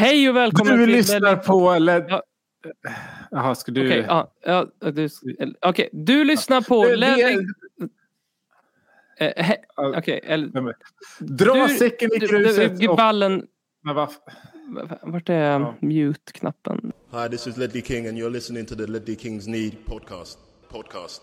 Hej och välkommen Du till... lyssnar på... Led... Ja. Jaha, ska du... Okej, ja, ja, du, okej, du lyssnar på... Det- det- Ledley- Eh, Okej, eller... Dra Du- säcken i du- gruset. du- och- Ballen... Men vad... Vart är Ja. mute-knappen? Hi, this is Ledley King, and you're listening to the Ledley Kings Need podcast. Podcast.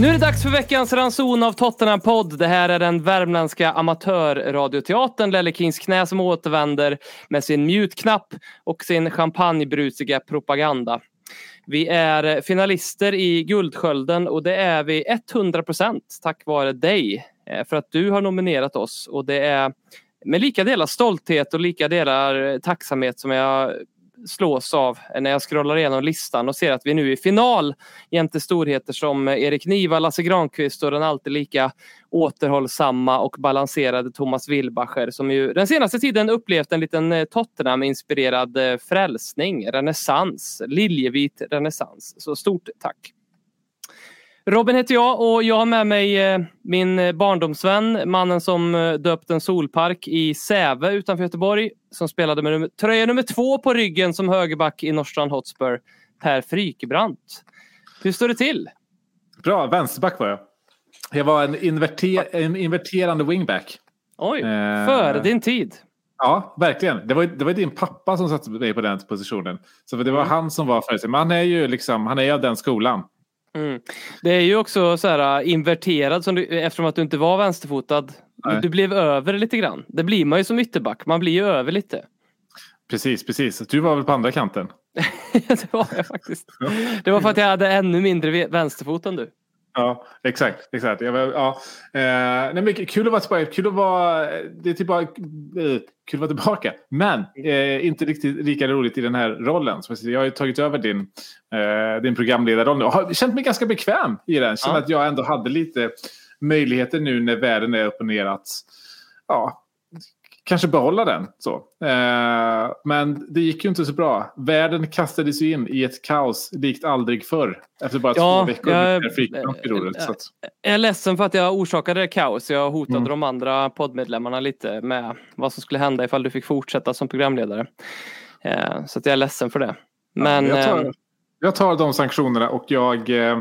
Nu är det dags för veckans ranson av Tottenham-podd. Det här är den värmländska amatörradioteatern Lelle Kings knä som återvänder med sin mjutknapp och sin champagnebrusiga propaganda. Vi är finalister i Guldskölden och det är vi 100% tack vare dig. Eh, för att du har nominerat oss och det är med lika delar stolthet och lika delar tacksamhet som jag slås av när jag scrollar igenom listan och ser att vi nu är i final jämte storheter som Erik Niva, Lasse Granqvist och den alltid lika återhållsamma och balanserade Thomas Wilbacher som ju den senaste tiden upplevt en liten eh, Tottenham-inspirerad eh, frälsning, renässans, liljevit renässans. Så stort tack! Robin heter jag och jag har med mig eh, min eh, barndomsvän, mannen som eh, döpt en solpark i Säve utanför Göteborg, som spelade med nummer, tröja nummer två på ryggen som högerback i Norrstrand Hotspur, Per Frykebrant. Hur står det till? Bra, vänsterback var jag. Jag var en, inverter, en inverterande wingback. Oj, Eh. före din tid. Ja, verkligen. Det var, det var din pappa som satte mig på den positionen. Så det var han som var förutsättning. Men han är ju liksom, han är av den skolan. Mm. Det är ju också så här äh, inverterad som du, eftersom att du inte var vänsterfotad. Nej. Du blev över lite grann. Det blir man ju som ytterback. Man blir ju över lite. Precis, precis. Du var väl på andra kanten? det var jag faktiskt. Det var för att jag hhade ännu mindre vänsterfot än du. Ja, exakt. exakt. Jag, ja. eh, nej, men kul att vara tillbaka. Kul att vara, det är tillbaka, eh, kul att vara tillbaka. Men eh, inte riktigt lika roligt i den här rollen. Jag har ju tagit över din, eh, din programledarroll nu och har känt mig ganska bekväm i den. Känner Ja. att jag ändå hade lite möjligheter nu när världen är upp och ner att ja, kanske behålla den. Så. Eh, men det gick ju inte så bra. Världen kastades ju in i ett kaos likt aldrig förr. Efter bara Ja, två veckor jag- rodret. Så att, Jag är ledsen för att jag orsakade kaos. Jag hotade Mm. de andra poddmedlemmarna lite med vad som skulle hända ifall du fick fortsätta som programledare. Eh, Så att jag är ledsen för det. Men jag, eh, tar, jag tar de sanktionerna och jag, eh,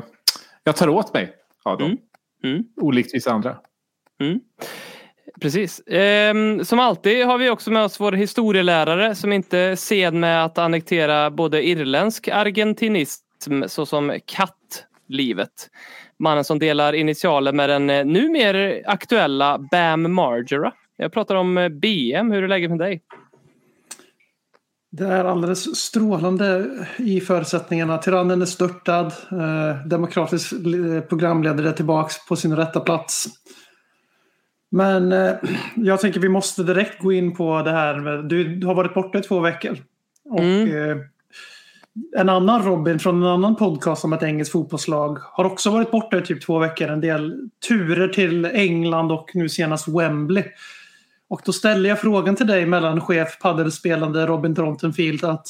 jag tar åt mig av dem. Mm. Mm. Olikt vissa andra. Precis. Ehm, som alltid har vi också med oss vår historielärare som inte är sen med att annektera både irländsk argentinism såsom kattlivet. Mannen som delar initialer med den eh, numer numera aktuella Bam Margera. Jag pratar om eh, BM. Hur är läget med dig? Det är alldeles strålande i förutsättningarna. Tyrannen är störtad. Eh, demokratisk eh, programledare är tillbaks på sin rätta plats. Men eh, jag tänker vi måste direkt gå in på det här. Med, du har varit borta i två veckor. Och Mm. eh, en annan Robin från en annan podcast om ett engelskt fotbollslag har också varit borta i typ två veckor. En del turer till England och nu senast Wembley. Och då ställer jag frågan till dig mellanchef paddelspelande Robin Trontenfield att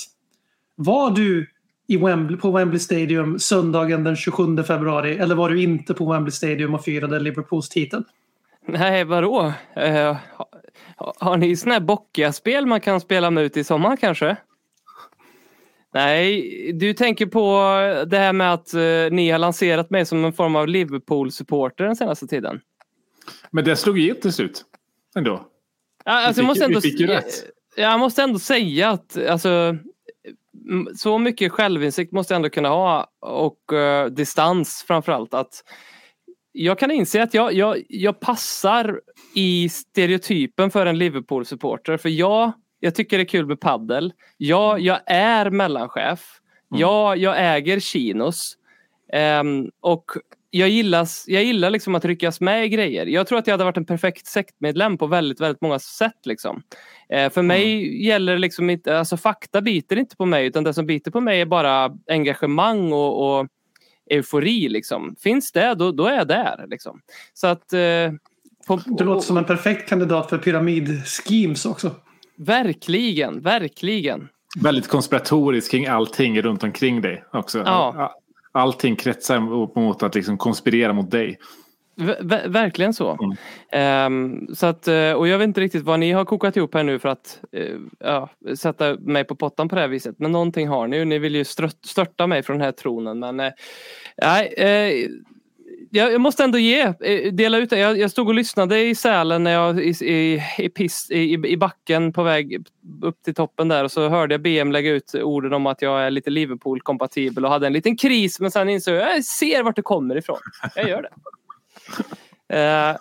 var du i Wembley, på Wembley Stadium söndagen den 27 februari eller var du inte på Wembley Stadium och firade Liverpools titel? Nej, vadå? Eh, ha, har ni såna här bockiga spel man kan spela med ut i sommar kanske? Nej, du tänker på det här med att eh, ni har lanserat mig som en form av Liverpool-supporter den senaste tiden. Men det slog ju till slut. Ändå. Ja, Alltså, jag, fick måste ändå, vi fick ju rätt. jag måste ändå säga att alltså, så mycket självinsikt måste jag ändå kunna ha och eh, distans framförallt. Att jag kan inse att jag, jag, jag passar i stereotypen för en Liverpool-supporter. För jag, jag tycker det är kul med paddel. Jag, jag är mellanchef. Jag, jag äger chinos. Ehm, och jag, gillas, jag gillar liksom att ryckas med i grejer. Jag tror att jag hade varit en perfekt sektmedlem på väldigt, väldigt många sätt. Liksom. Eh, för mig gäller liksom inte, alltså fakta biter inte på mig utan det som biter på mig är bara engagemang och, och eufori. Liksom. Finns det, då, då är jag där. Liksom. Så att, eh, på, Du låter som en perfekt kandidat för pyramidschemes också. Verkligen, verkligen. Väldigt konspiratorisk kring allting runt omkring dig också. Ja. Allting kretsar mot att liksom konspirera mot dig. Ver- ver- verkligen så. Mm. Ehm, så att, eh, och jag vet inte riktigt vad ni har kokat ihop här nu för att eh, ja, sätta mig på pottan på det här viset. Men någonting har ni ju. Ni vill ju strött, störta mig från den här tronen. Men nej, eh, jag, jag måste ändå ge, dela ut det. Jag, jag stod och lyssnade i Sälen när jag i, i, i, piss, i, i backen på väg upp till toppen där och så hörde jag BM lägga ut orden om att jag är lite Liverpool-kompatibel och hade en liten kris men sen insåg jag jag ser vart det kommer ifrån. Jag gör det. Eh,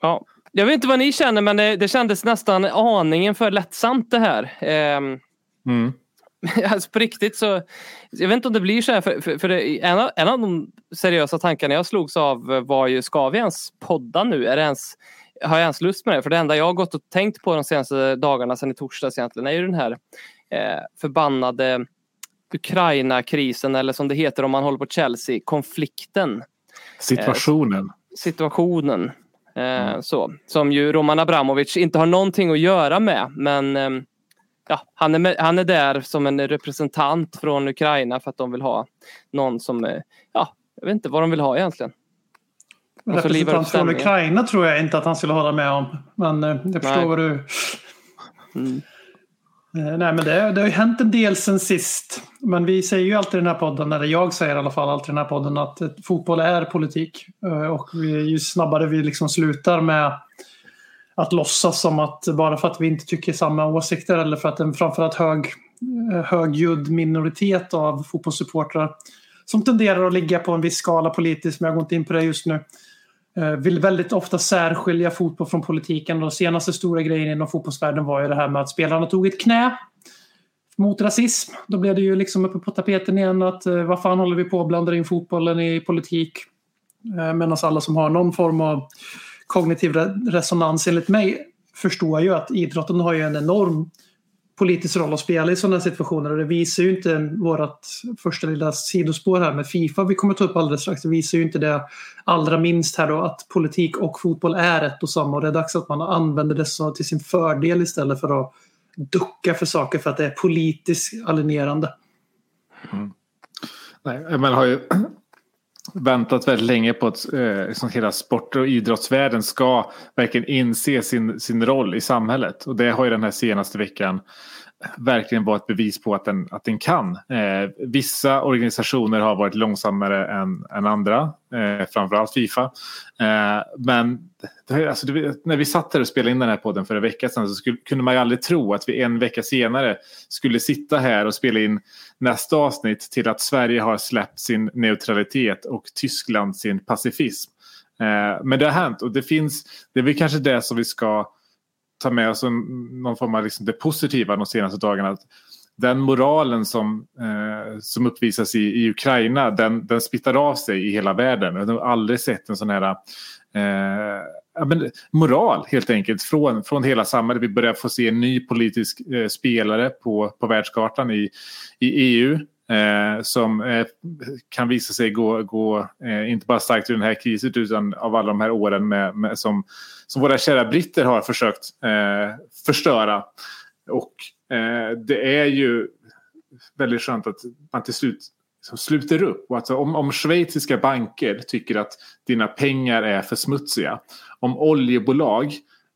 ja. Jag vet inte vad ni känner men det, det kändes nästan aningen för lättsamt det här. Ehm, Mm. alltså på riktigt så, jag vet inte om det blir så här för, för, för det, en, av, en av de seriösa tankarna jag slogs av var ju, ska vi ens podda nu? Är det ens, har jag ens lust med det? För det enda jag har gått och tänkt på de senaste dagarna sedan i torsdags egentligen är ju den här eh, förbannade Ukraina-krisen eller som det heter om man håller på Chelsea, konflikten Situationen. Situationen. Eh, så, som ju Roman Abramovic inte har någonting att göra med. Men eh, ja, han, är med, han är där som en representant från Ukraina för att de vill ha någon som, eh, ja, jag vet inte vad de vill ha egentligen. Representant från. Ukraina tror jag inte att han skulle hålla med om. Men eh, jag förstår Nej. vad du... Mm. Eh, nej, men det, det har ju hänt en del sen sist. Men vi säger ju alltid i den här podden, eller jag säger i alla fall alltid i den här podden, att fotboll är politik. Eh, och ju snabbare vi liksom slutar med att låtsas som att bara för att vi inte tycker samma åsikter eller för att en framförallt hög, eh, högljudd minoritet av fotbollssupportrar som tenderar att ligga på en viss skala politiskt, men jag går inte in på det just nu, eh, Eh, vill väldigt ofta särskilja fotboll från politiken. Den senaste stora grejen inom fotbollsvärlden var ju det här med att spelarna tog ett knä mot rasism. Då blev det ju liksom uppe på tapeten igen att eh, vad fan håller vi på att blanda in fotbollen i politik? Eh, Medan alla som har någon form av kognitiv re- resonans enligt mig förstår ju att idrotten har ju en enorm politisk roll att spela i sådana situationer och det visar ju inte vårt första lilla sidospår här med Fifa vi kommer ta upp alldeles strax. Det visar ju inte det allra minst här då att politik och fotboll är ett och samma och det är dags att man använder det så till sin fördel istället för att ducka för saker för att det är politiskt alinjerande. Mm. Nej, man har ju väntat väldigt länge på att eh, liksom hela sport och idrottsvärlden ska verkligen inse sin, sin roll i samhället. Och det har ju den här senaste veckan verkligen vara ett bevis på att den, att den kan. Eh, vissa organisationer har varit långsammare än, än andra, eh, framförallt Fifa. Eh, men det, alltså, det, när vi satt här och spelade in den här podden för en vecka sedan så skulle, kunde man ju aldrig tro att vi en vecka senare skulle sitta här och spela in nästa avsnitt till att Sverige har släppt sin neutralitet och Tyskland sin pacifism. Eh, men det har hänt och det finns, det är väl kanske det som vi ska ta med oss någon form av liksom det positiva de senaste dagarna. Att den moralen som, eh, som uppvisas i, i Ukraina den, den smittar av sig i hela världen. Jag har aldrig sett en sån här eh, ja, men, moral helt enkelt från, från hela samhället. Vi börjar få se en ny politisk eh, spelare på, på världskartan i, i EU. Eh, som eh, kan visa sig gå, gå eh, inte bara starkt ur den här krisen utan av alla de här åren med, med, som, som våra kära britter har försökt eh, förstöra. Och eh, det är ju väldigt skönt att man till slut som sluter upp. Och alltså, om, om schweiziska banker tycker att dina pengar är för smutsiga. Om oljebolag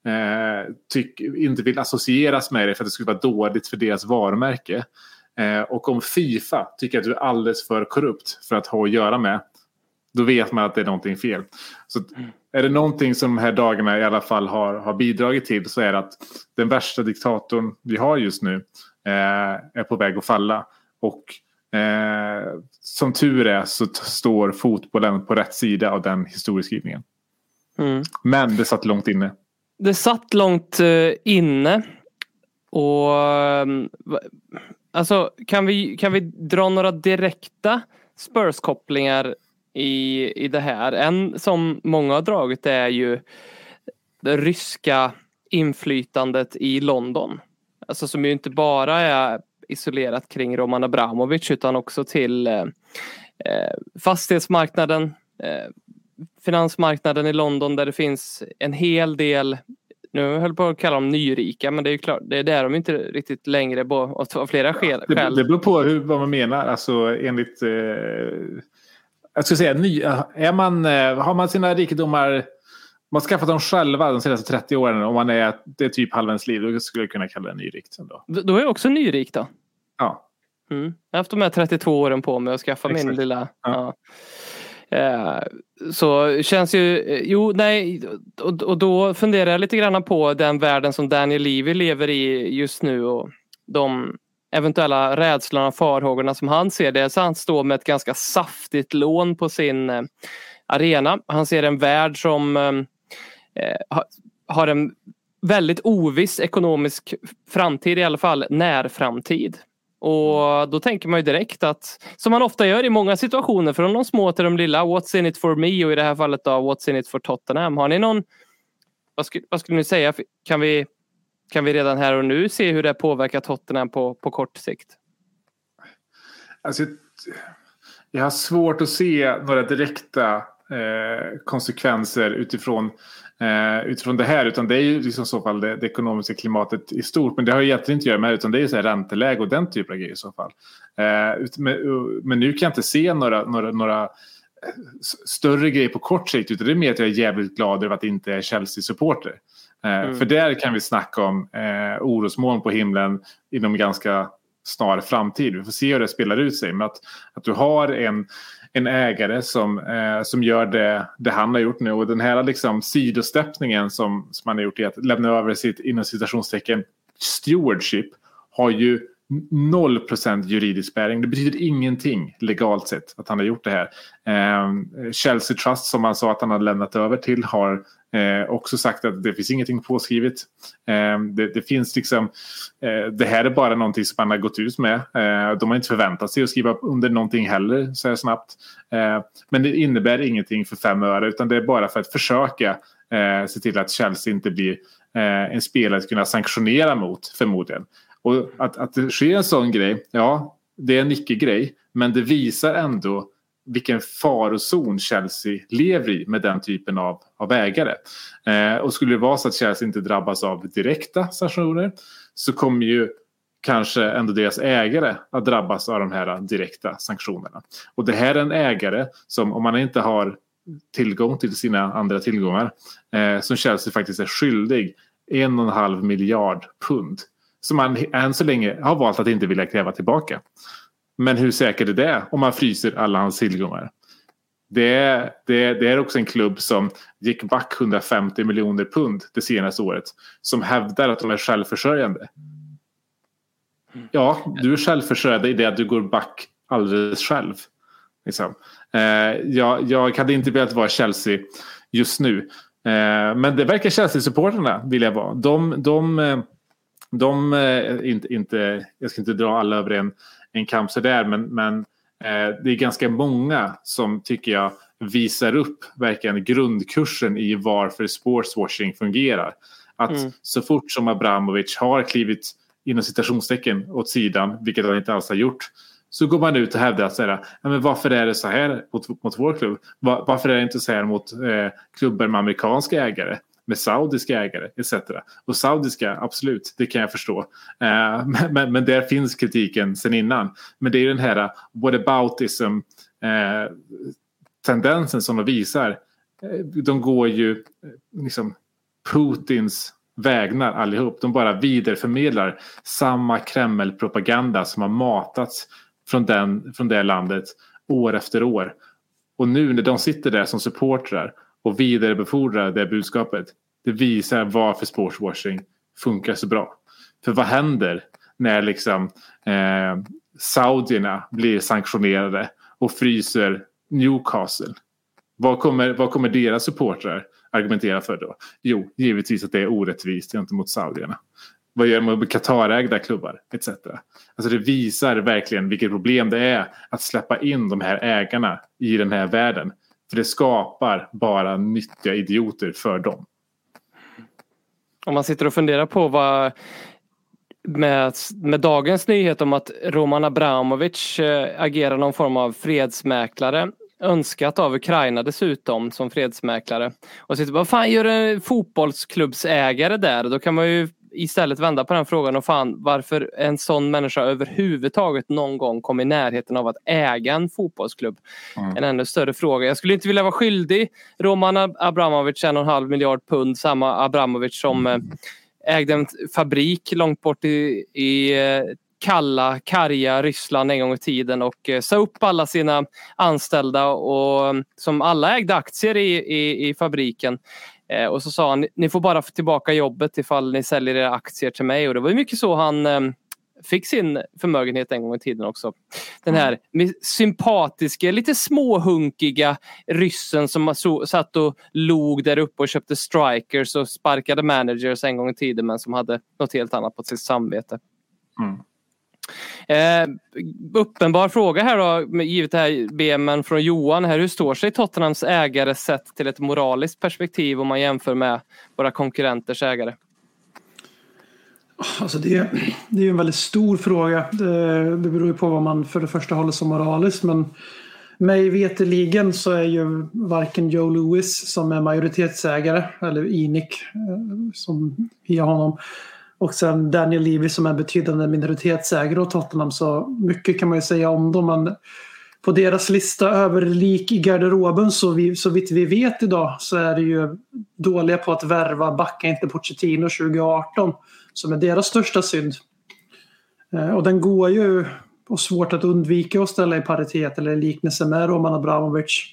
eh, tyck, inte vill associeras med dig för att det skulle vara dåligt för deras varumärke. Eh, och om Fifa tycker att du är alldeles för korrupt för att ha att göra med. Då vet man att det är någonting fel. Så att är det någonting som de här dagarna i alla fall har, har bidragit till så är det att den värsta diktatorn vi har just nu eh, är på väg att falla. Och eh, som tur är så står fotbollen på rätt sida av den historieskrivningen. Mm. Men det satt långt inne. Det satt långt eh, inne. Och ehm, alltså kan vi, kan vi dra några direkta Spurs-kopplingar i, i det här. En som många har dragit är ju det ryska inflytandet i London. Alltså som ju inte bara är isolerat kring Roman Abramovic utan också till eh, eh fastighetsmarknaden, eh, finansmarknaden i London där det finns en hel del nu höll jag på att kalla dem nyrika men det är ju klart, det är där de inte riktigt längre bo, av flera skäl. Det, det beror på hur, vad man menar. Alltså enligt... Eh, jag skulle säga, ny, är man, eh, har man sina rikedomar man har skaffat dem själva de senaste 30 åren. Om man är, det är typ halva ens liv. Då skulle jag kunna kalla det nyrikt. Ändå. Då är jag också nyrik då. Ja. Mm. Jag har haft de här 32 åren på mig att skaffa min Exakt. lilla... Ja. Ja. Eh, så känns ju... Eh, jo, nej. Och, och då funderar jag lite grann på den världen som Daniel Levy lever i just nu och de eventuella rädslorna och farhågorna som han ser det. Så han står med ett ganska saftigt lån på sin eh, arena. Han ser en värld som eh, har en väldigt oviss ekonomisk framtid, i alla fall närframtid. Och då tänker man ju direkt att, som man ofta gör i många situationer, från de små till de lilla, what's in it for me och i det här fallet då, what's in it for Tottenham. Har ni någon, vad skulle, vad skulle ni säga, kan vi, kan vi redan här och nu se hur det påverkar Tottenham på, på kort sikt? Alltså, jag har svårt att se några direkta eh, konsekvenser utifrån, eh, utifrån det här. Utan det är ju liksom så fall det, det ekonomiska klimatet i stort. Men det har ju egentligen inte att göra med det. Utan det är ju så här ränteläge och den typen av grejer i så fall. Eh, men, men nu kan jag inte se några, några, några s- större grejer på kort sikt. Utan det är mer att jag är jävligt glad över att inte är Chelsea-supporter. Eh, För där kan vi snacka om eh, orosmoln på himlen inom ganska snar framtid. Vi får se hur det spelar ut sig. Men att, att du har en, en ägare som, eh, som gör det, det han har gjort nu. Och den här liksom sidosteppningen som, som han har gjort i att lämna över sitt inom citationstecken stewardship har ju noll procent juridisk bäring. Det betyder ingenting legalt sett att han har gjort det här. Eh, Chelsea Trust som han sa att han hade lämnat över till har eh, också sagt att det finns ingenting påskrivet. Eh, det, det finns liksom, eh, det här är bara någonting som man har gått ut med. Eh, de har inte förväntat sig att skriva under någonting heller så här snabbt. Eh, men det innebär ingenting för fem öre utan det är bara för att försöka eh, se till att Chelsea inte blir eh, en spelare att kunna sanktionera mot förmodligen. Och att, att det sker en sån grej, ja, det är en icke-grej. Men det visar ändå vilken farozon Chelsea lever i med den typen av, av ägare. Eh, och skulle det vara så att Chelsea inte drabbas av direkta sanktioner så kommer ju kanske ändå deras ägare att drabbas av de här direkta sanktionerna. Och det här är en ägare som om man inte har tillgång till sina andra tillgångar eh, som Chelsea faktiskt är skyldig en och en halv miljard pund som man än så länge har valt att inte vilja kräva tillbaka. Men hur säkert är det om man fryser alla hans tillgångar? Det är, det, är, det är också en klubb som gick back 150 miljoner pund det senaste året. Som hävdar att de är självförsörjande. Ja, du är självförsörjande i det att du går back alldeles själv. Liksom. Eh, jag, jag hade inte velat vara Chelsea just nu. Eh, men det verkar Chelsea-supporterna vilja vara. De, de, eh, de eh, inte, inte, jag ska inte dra alla över en, en kamp sådär, men, men eh, det är ganska många som tycker jag visar upp verkligen grundkursen i varför sportswashing fungerar. Att Mm. så fort som Abramovic har klivit inom citationstecken åt sidan, vilket han inte alls har gjort, så går man ut och hävdar att ja, men varför är det så här mot, mot vår klubb? Va- Varför är det inte så här mot eh, klubbar med amerikanska ägare? Med saudiska ägare etc. Och saudiska, absolut, det kan jag förstå. Eh, men, men, där finns kritiken sen innan. Men det är ju den här eh, whataboutism eh, tendensen som de visar. Eh, de går ju eh, liksom Putins vägnar allihop. De bara vidareförmedlar samma Kreml-propaganda som har matats från, den, från det landet år efter år. Och nu när de sitter där som supportrar och vidarebefordrar det budskapet. Det visar varför sportswashing funkar så bra. För vad händer när liksom eh, saudierna blir sanktionerade och fryser Newcastle? Vad kommer, vad kommer deras supportrar argumentera för då? Jo, givetvis att det är orättvist gentemot saudierna. Vad gör man med Qatarägda klubbar etc. Alltså det visar verkligen vilket problem det är att släppa in de här ägarna i den här världen. För det skapar bara nyttiga idioter för dem. Om man sitter och funderar på vad med, med dagens nyhet om att Roman Abramovic eh, agerar någon form av fredsmäklare önskat av Ukraina dessutom som fredsmäklare. Och sitter vad fan gör en fotbollsklubbsägare där? Då kan man ju istället vända på den frågan och fan varför en sån människa överhuvudtaget någon gång kom i närheten av att äga en fotbollsklubb. Mm. En ännu större fråga. Jag skulle inte vilja vara skyldig Roman Abramovic en och en halv miljard pund, samma Abramovic som eh, ägde en fabrik långt bort i, i eh, kalla, karga Ryssland en gång i tiden och eh, sa upp alla sina anställda och mm, som alla ägde aktier i, i, i fabriken. Eh, och så sa han, ni får bara tillbaka jobbet ifall ni säljer era aktier till mig. Och det var ju mycket så han eh, fick sin förmögenhet en gång i tiden också. Den här med sympatiska, lite småhunkiga ryssen som så- satt och log där uppe och köpte strikers och sparkade managers en gång i tiden men som hade något helt annat på sitt samvete. Mm. Eh, uppenbar fråga här då, givet det här BMen från Johan. Här, hur står sig Tottenhams ägare sett till ett moraliskt perspektiv om man jämför med våra konkurrenters ägare? Alltså det, det är ju en väldigt stor fråga. Det, det beror ju på vad man för det första håller som moraliskt. Men mig veterligen så är ju varken Joe Lewis som är majoritetsägare eller Inik eh, som via honom och sen Daniel Levy som är en betydande minoritetsägare åt Tottenham. Så mycket kan man ju säga om dem. Men på deras lista över lik i garderoben så, vi, så vitt vi vet idag så är det ju dåliga på att värva backa inte Pochettino 2018 som är deras största synd. Eh, och den går ju och svårt att undvika att ställa i paritet eller liknelse med Roman Abramovic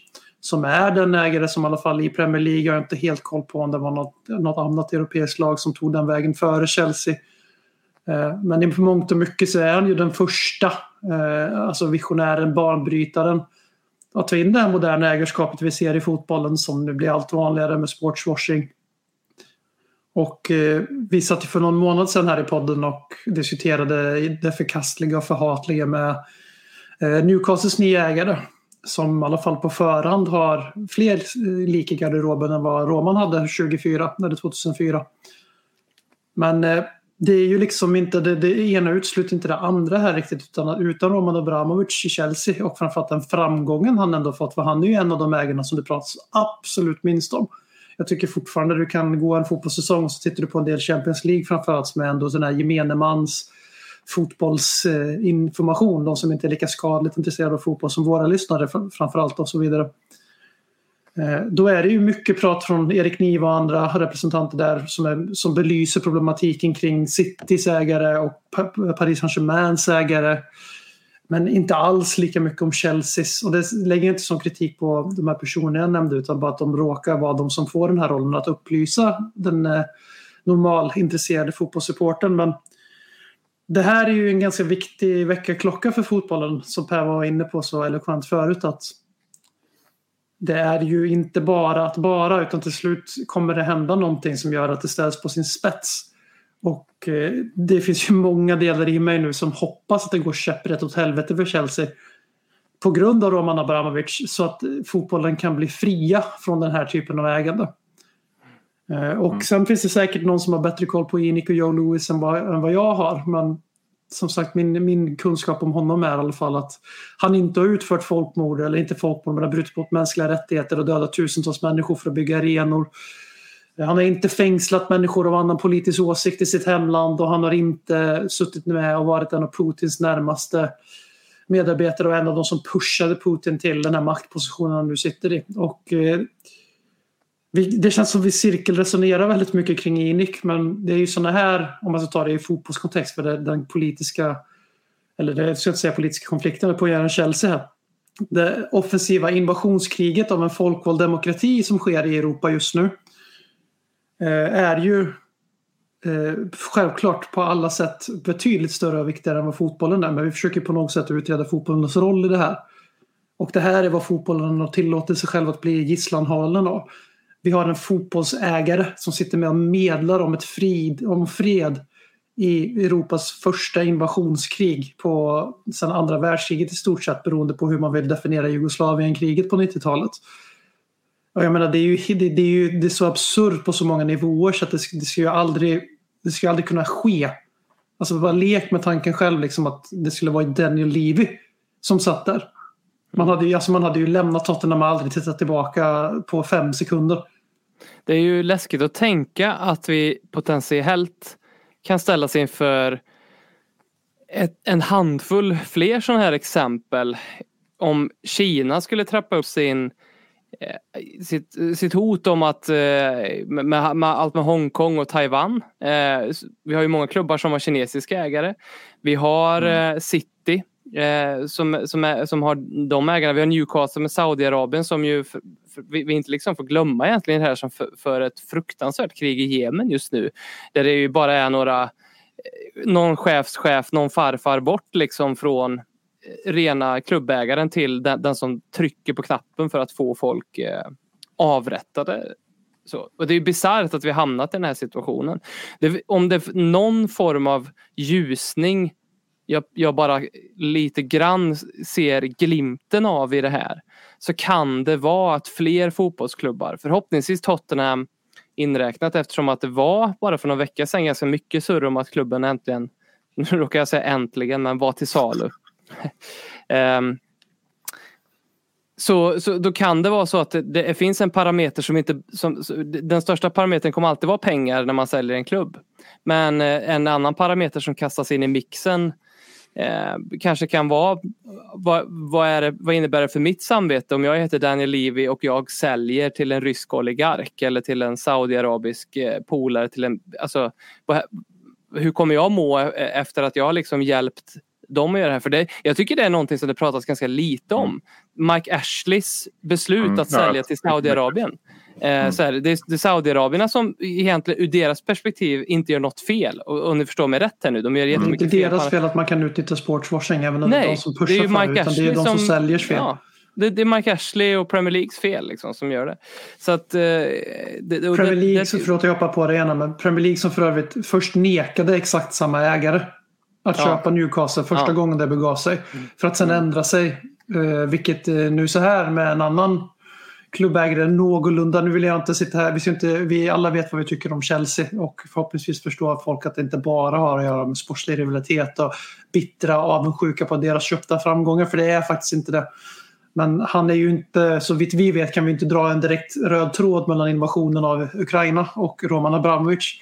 som är den ägare som i alla fall i Premier League, jag har inte helt koll på om det var något, något annat europeiskt lag som tog den vägen före Chelsea. Eh, men i mångt och mycket så är han ju den första, eh, alltså visionären, banbrytaren att ta in det här moderna ägarskapet vi ser i fotbollen som nu blir allt vanligare med sportswashing. Och eh, vi satt ju för någon månad sedan här i podden och diskuterade det förkastliga och förhatliga med eh, Newcastles nya ägare. Som i alla fall på förhand har fler lik i garderoben än vad Roman hade 2004, eller 2004. Men eh, det är ju liksom inte det, det ena utesluter inte det andra här riktigt. Utan, utan Roman Abramovic i Chelsea och framförallt den framgången han ändå fått. För han är ju en av de ägarna som det pratas absolut minst om. Jag tycker fortfarande du kan gå en fotbollssäsong och så tittar du på en del Champions League framförallt som är ändå den här gemene mans fotbollsinformation. De som inte är lika skadligt intresserade av fotboll som våra lyssnare framförallt och så vidare. Eh, då är det ju mycket prat från Erik Niva och andra representanter där som, är, som belyser problematiken kring Citys ägare och Paris Saint-Germains ägare. Men inte alls lika mycket om Chelseas. Och det lägger inte som kritik på de här personerna jag nämnde utan bara att de råkar vara de som får den här rollen att upplysa den eh, normalintresserade fotbollssupporten. Men det här är ju en ganska viktig väckarklocka för fotbollen som Per var inne på så eloquent förut att det är ju inte bara att bara utan till slut kommer det hända någonting som gör att det ställs på sin spets. Och eh, det finns ju många delar i mig nu som hoppas att det går käpprätt åt helvete för Chelsea på grund av Roman Abramovic så att fotbollen kan bli fria från den här typen av ägande. Eh, Och sen finns det säkert någon som har bättre koll på Inik och Joe Lewis än vad, än vad jag har. Men som sagt, min, min kunskap om honom är i alla fall att han inte har utfört folkmord, eller inte folkmord, men har brutit mot mänskliga rättigheter och dödat tusentals människor för att bygga arenor. Han har inte fängslat människor av annan politisk åsikt i sitt hemland och han har inte suttit med och varit en av Putins närmaste medarbetare och en av de som pushade Putin till den här maktpositionen han nu sitter i. Och, eh, vi, det känns som vi cirkelresonerar väldigt mycket kring Inik men det är ju sådana här, om man ska ta det i fotbollskontext, för det, den politiska, eller det, jag ska inte säga politiska konflikten, på Göran Chelsea här. Det offensiva invasionskriget av en folkvald demokrati som sker i Europa just nu eh, är ju eh, självklart på alla sätt betydligt större och viktigare än vad fotbollen är. Men vi försöker på något sätt utreda fotbollens roll i det här. Och det här är vad fotbollen har tillåtit sig själv att bli gisslanhalen av. Vi har en fotbollsägare som sitter med och medlar om, ett frid, om fred i Europas första invasionskrig på sedan andra världskriget i stort sett beroende på hur man vill definiera Jugoslavienkriget på 90-talet. Och jag menar, det är ju, det, det är ju det är så absurt på så många nivåer så att det, ska- det ska ju aldrig, det ska aldrig kunna ske. Alltså bara lek med tanken själv liksom att det skulle vara Daniel Levy som satt där. Man hade ju, alltså man hade ju lämnat Tottenham och aldrig tittat tillbaka på fem sekunder. Det är ju läskigt att tänka att vi potentiellt kan ställas inför ett, en handfull fler sådana här exempel. Om Kina skulle trappa upp sin eh, sitt, sitt hot om att eh, med, med, allt med Hongkong och Taiwan. Eh, vi har ju många klubbar som har kinesiska ägare. Vi har eh, City eh, som, som, är, som har de ägarna. Vi har Newcastle med Saudiarabien som ju för, för, vi, vi inte liksom får glömma egentligen det här som för, för ett fruktansvärt krig i Jemen just nu. Där det ju bara är några eh, någon chefschef, någon farfar bort liksom från eh, rena klubbägaren till den, den som trycker på knappen för att få folk eh, avrättade. Så, och det är bisarrt att vi hamnat i den här situationen. Det, om det är någon form av ljusning jag, jag bara lite grann ser glimten av i det här så kan det vara att fler fotbollsklubbar, förhoppningsvis Tottenham inräknat eftersom att det var bara för några veckor sedan ganska mycket surr om att klubben äntligen, nu råkar jag säga äntligen, men var till salu. um, så, så då kan det vara så att det, det finns en parameter som inte... Som, den största parametern kommer alltid vara pengar när man säljer en klubb. Men eh, en annan parameter som kastas in i mixen eh, kanske kan vara vad, vad, är det, vad innebär det för mitt samvete om jag heter Daniel Levy och jag säljer till en rysk oligark eller till en saudiarabisk eh, polare till en... Alltså, vad, hur kommer jag må eh, efter att jag har liksom hjälpt dem att göra det här? För det, jag tycker det är någonting som det pratas ganska lite om. Mike Ashleys beslut Mm, att ja. sälja till Saudiarabien. Eh, så här, det, är, det är Saudiarabierna som egentligen ur deras perspektiv inte gör något fel. Och, och ni förstår mig rätt här nu, de gör Det är inte jättemycket fel. deras på- fel att man kan utnyttja sportswashing även om det är de Nej, som det är pushar för det. Mike Utan det är de som, som säljers fel. Ja, det, det är Mike Ashley och Premier Leagues fel liksom, som gör det. Så att... Eh, det, Premier det- League, det- förlåt jag hoppar på det ena, men Premier League som för övrigt först nekade exakt samma ägare att Ja. köpa Newcastle första Ja. Mm. gången det begav sig. För att sen ändra sig. Eh, vilket nu så här med en annan klubbägare någorlunda. Nu vill jag inte sitta här. Vi, ska inte, vi alla vet vad vi tycker om Chelsea och förhoppningsvis förstår folk att det inte bara har att göra med sportslig rivalitet och bittra avundsjuka på deras köpta framgångar. För det är faktiskt inte det. Men han är ju inte, så vitt vi vet kan vi inte dra en direkt röd tråd mellan invasionen av Ukraina och Roman Abramovic.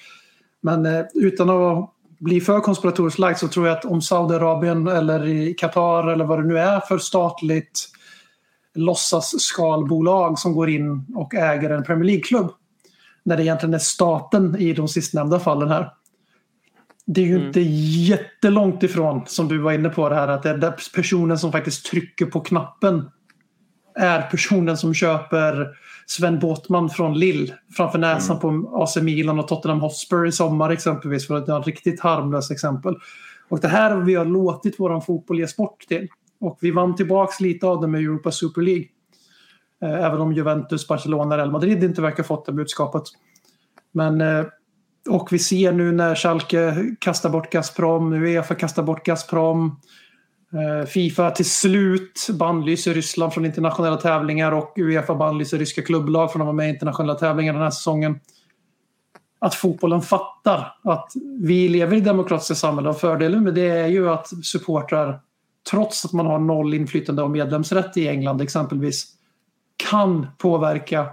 Men eh, utan att bli för konspiratoriskt lagd så tror jag att om Saudiarabien eller i Qatar eller vad det nu är för statligt låtsasskalbolag som går in och äger en Premier League-klubb. När det egentligen är staten i de sistnämnda fallen här. Det är ju inte jättelångt ifrån, som du var inne på, det här att det är personen som faktiskt trycker på knappen är personen som köper Sven Båtman från Lill framför näsan på AC Milan och Tottenham Hotspur i sommar exempelvis för att det är ett riktigt harmlöst exempel. Och det här har vi har låtit våran fotboll ge sport till. Och vi vann tillbaks lite av det med Europa Super League. Eh, även om Juventus, Barcelona, Real Madrid inte verkar ha fått det budskapet. Men, eh, och vi ser nu när Schalke kastar bort Gazprom, Uefa kastar bort Gazprom. Eh, Fifa till slut bannlyser Ryssland från internationella tävlingar och Uefa bannlyser ryska klubblag från att vara med i internationella tävlingar den här säsongen. Att fotbollen fattar att vi lever i demokratiska samhällen och fördelen med det är ju att supportrar, trots att man har noll inflytande och medlemsrätt i England exempelvis, kan påverka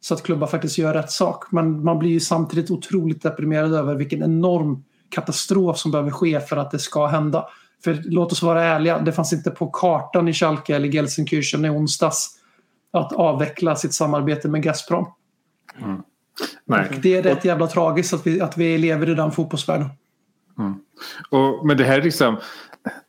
så att klubbar faktiskt gör rätt sak. Men man blir ju samtidigt otroligt deprimerad över vilken enorm katastrof som behöver ske för att det ska hända. För låt oss vara ärliga, det fanns inte på kartan i Schalke eller Gelsenkirchen i onsdags att avveckla sitt samarbete med Gazprom. Nej. Det är rätt jävla tragiskt att vi, att vi lever i den fotbollsvärlden. Och, men det här är liksom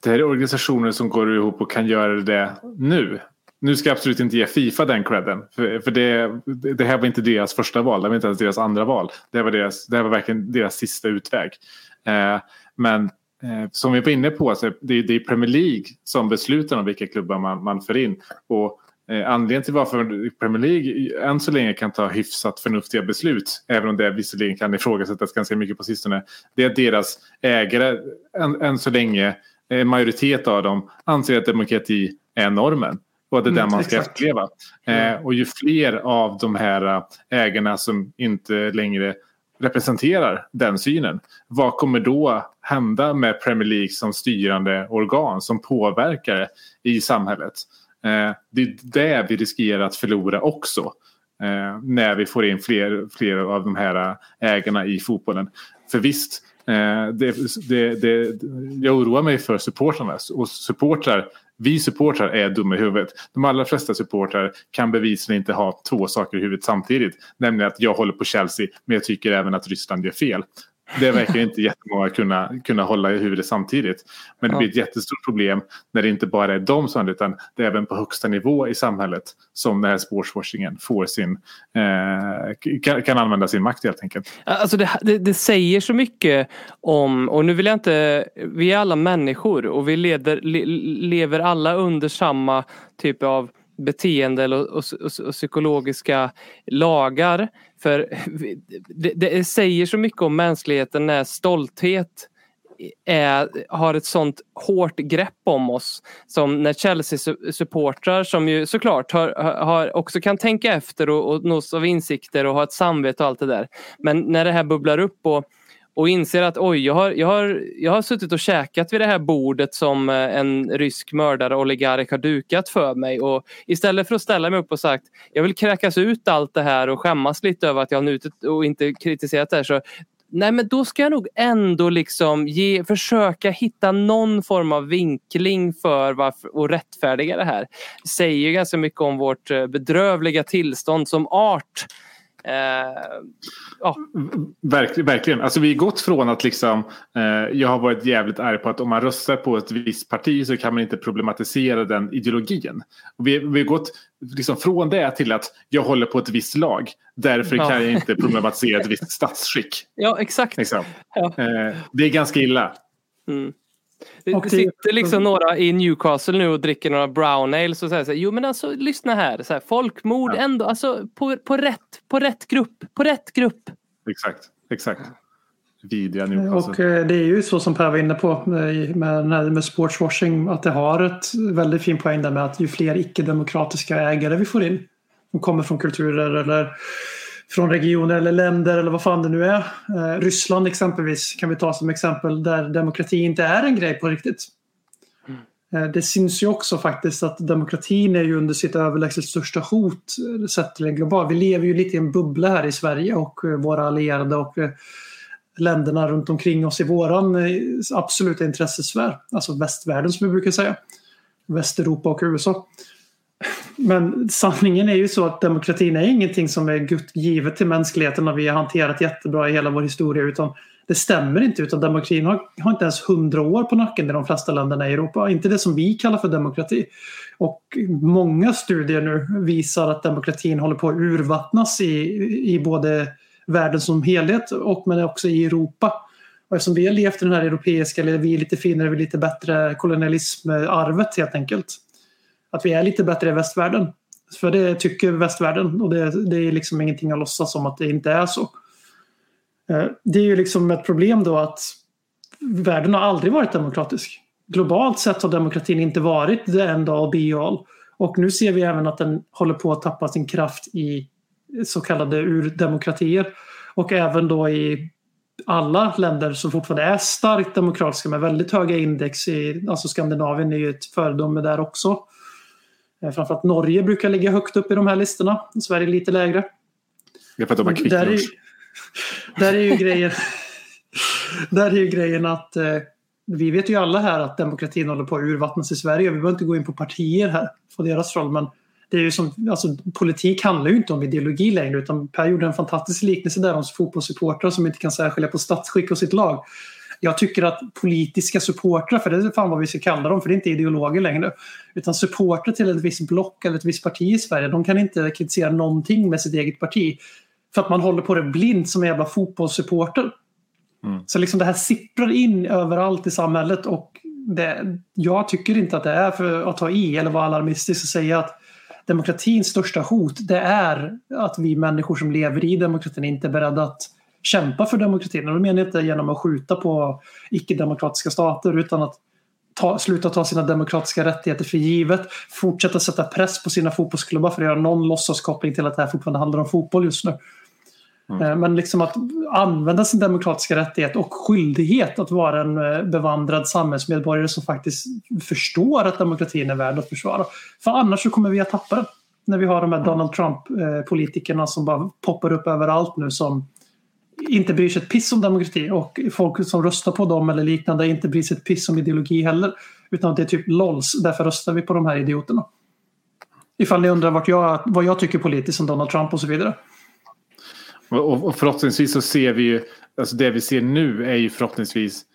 det här är organisationer som går ihop och kan göra det nu. Nu ska jag absolut inte ge Fifa den credden. För, för det, det här var inte deras första val. Det var inte ens deras andra val. Det här var, deras, det här var verkligen deras sista utväg. Eh, men eh, som vi var inne på, så det, det är Premier League som beslutar om vilka klubbar man, man för in. Och Eh, anledningen till varför Premier League än så länge kan ta hyfsat förnuftiga beslut, även om det visserligen kan ifrågasättas ganska mycket på sistone, det är att deras ägare än, än så länge, en majoritet av dem, anser att demokrati är normen. Och att det är Mm, den man ska exakt. efterleva. Eh, och ju fler av de här eh, ägarna som inte längre representerar den synen. Vad kommer då hända med Premier League som styrande organ som påverkar i samhället? Eh, det är det vi riskerar att förlora också. Eh, när vi får in fler, fler av de här ägarna i fotbollen. För visst, eh, Eh, det, det, det, jag oroar mig för supportrarna. Och supportrar, vi supportrar är dumma i huvudet. De allra flesta supportrar kan bevisligen inte ha två saker i huvudet samtidigt. Nämligen att jag håller på Chelsea men jag tycker även att Ryssland gör fel. Det verkar inte jättemånga kunna, kunna hålla i huvudet samtidigt. Men det blir ett jättestort problem när det inte bara är de som utan det är även på högsta nivå i samhället som den här sportswashingen får sin, eh, kan, kan använda sin makt helt enkelt. Alltså det, det, det säger så mycket om, och nu vill jag inte, vi är alla människor och vi leder, le, lever alla under samma typ av beteende och, och, och, och psykologiska lagar. För det, det säger så mycket om mänskligheten när stolthet är, har ett sånt hårt grepp om oss. Som när Chelsea-supportrar som ju såklart har, har också kan tänka efter och, och nås av insikter och ha ett samvete och allt det där. Men när det här bubblar upp och och inser att oj, jag har, jag, har, jag har suttit och käkat vid det här bordet som eh, en rysk mördare oligark har dukat för mig och istället för att ställa mig upp och sagt jag vill kräkas ut allt det här och skämmas lite över att jag har nutit och inte kritiserat det här så Nej men då ska jag nog ändå liksom ge, försöka hitta någon form av vinkling för varför, och rättfärdiga det här. Det säger ju ganska mycket om vårt eh, bedrövliga tillstånd som art. Eh, ja. Verk, verkligen. Alltså vi har gått från att liksom, eh, jag har varit jävligt arg på att om man röstar på ett visst parti så kan man inte problematisera den ideologin. Och vi, vi har gått liksom från det till att jag håller på ett visst lag. Därför Ja. kan jag inte problematisera ett visst statsskick. ja exakt. Liksom. Ja. Eh, det är ganska illa. Mm. Det, det det- sitter liksom några i Newcastle nu och dricker några brown ales och säger så här, jo men alltså lyssna här, så här folkmord Ja. ändå, alltså på, på, rätt, på rätt grupp, på rätt grupp. Exakt. Exakt. Vidriga Newcastle. Och eh, det är ju så som Per var inne på med, med, här, med sportswashing att det har ett väldigt fin poäng där med att ju fler icke-demokratiska ägare vi får in som kommer från kulturer eller från regioner eller länder eller vad fan det nu är. Eh, Ryssland exempelvis kan vi ta som exempel där demokrati inte är en grej på riktigt. Eh, Det syns ju också faktiskt att demokratin är ju under sitt överlägset största hot eh, sett till en global. Vi lever ju lite i en bubbla här i Sverige och eh, våra allierade och eh, länderna runt omkring oss i våran eh, absoluta intressesfär. Alltså västvärlden som vi brukar säga. Västeuropa och USA. Men sanningen är ju så att demokratin är ingenting som är gud- givet till mänskligheten och vi har hanterat jättebra i hela vår historia. Utan det stämmer inte. Utan demokratin har, har inte ens hundra år på nacken i de flesta länderna i Europa. Inte det som vi kallar för demokrati. Och många studier nu visar att demokratin håller på att urvattnas i, i både världen som helhet och men också i Europa. Och eftersom vi har levt i den här europeiska, eller vi är lite finare, vi är lite bättre kolonialismarvet helt enkelt. Att vi är lite bättre i västvärlden. För det tycker västvärlden och det, det är liksom ingenting att låtsas som att det inte är så. Eh, det är ju liksom ett problem då att världen har aldrig varit demokratisk. Globalt sett har demokratin inte varit det enda och be all. Och nu ser vi även att den håller på att tappa sin kraft i så kallade urdemokratier. Och även då i alla länder som fortfarande är starkt demokratiska med väldigt höga index. I, alltså Skandinavien är ju ett föredöme där också. Eh, Framförallt Norge brukar ligga högt upp i de här listorna. Sverige lite lägre. Det är för att de har Där är, där är ju grejen Där är ju grejen att eh, vi vet ju alla här att demokratin håller på att urvattnas i Sverige. Vi behöver inte gå in på partier här för deras roll. Men det är ju som, alltså, politik handlar ju inte om ideologi längre. Utan Per gjorde en fantastisk liknelse där om fotbollssupportrar som inte kan särskilja på statsskick och sitt lag. Jag tycker att politiska supportrar, för det är fan vad vi ska kalla dem, för det är inte ideologer längre. Utan supportrar till ett visst block eller ett visst parti i Sverige, de kan inte kritisera någonting med sitt eget parti. För att man håller på det blint som en jävla fotbollssupporter. Mm. Så liksom det här sipprar in överallt i samhället och det, jag tycker inte att det är för att ta i eller vara alarmistisk och säga att demokratins största hot det är att vi människor som lever i demokratin inte är beredda att kämpa för demokratin. Och då menar jag inte genom att skjuta på icke-demokratiska stater utan att ta, sluta ta sina demokratiska rättigheter för givet, fortsätta sätta press på sina fotbollsklubbar för att göra någon låtsaskoppling till att det här fortfarande handlar om fotboll just nu. Eh, Men liksom att använda sin demokratiska rättighet och skyldighet att vara en eh, bevandrad samhällsmedborgare som faktiskt förstår att demokratin är värd att försvara. För annars så kommer vi att tappa den. När vi har de här Donald Trump-politikerna som bara poppar upp överallt nu som inte bryr sig ett piss om demokrati och folk som röstar på dem eller liknande inte bryr sig ett piss om ideologi heller. Utan det är typ LOLs, därför röstar vi på de här idioterna. Ifall ni undrar vart jag, vad jag tycker politiskt om Donald Trump och så vidare. Och, och förhoppningsvis så ser vi ju, alltså det vi ser nu är ju förhoppningsvis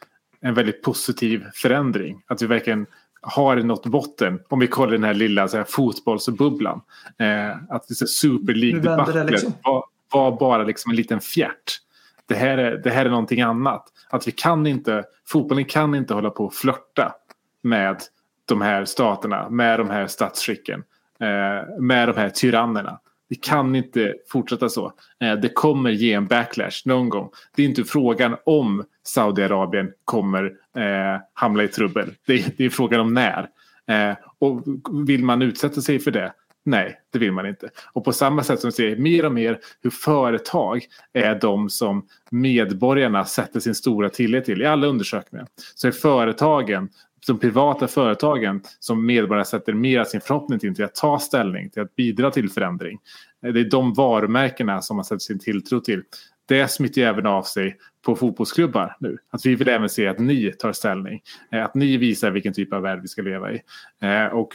en väldigt positiv förändring. Att vi verkligen har nått botten. Om vi kollar den här lilla så här, fotbollsbubblan. Eh, att det är Super League-debaclet liksom. var, var bara liksom en liten fjärt. Det här, är, det här är någonting annat. Att vi kan inte, fotbollen kan inte hålla på och flörta med de här staterna, med de här statsskicken, eh, med de här tyrannerna. Vi kan inte fortsätta så. Eh, det kommer ge en backlash någon gång. Det är inte frågan om Saudiarabien kommer eh, hamna i trubbel. Det, är- det är frågan om när. Eh, och vill man utsätta sig för det? Nej, det vill man inte. Och på samma sätt som vi ser mer och mer hur företag är de som medborgarna sätter sin stora tillit till i alla undersökningar. Så är företagen, de privata företagen som medborgarna sätter mer av sin förhoppning till, till att ta ställning, till att bidra till förändring. Det är de varumärkena som man sätter sin tilltro till. Det smittar ju även av sig på fotbollsklubbar nu. Att vi vill även se att ni tar ställning. Eh, att ni visar vilken typ av värld vi ska leva i. Eh, och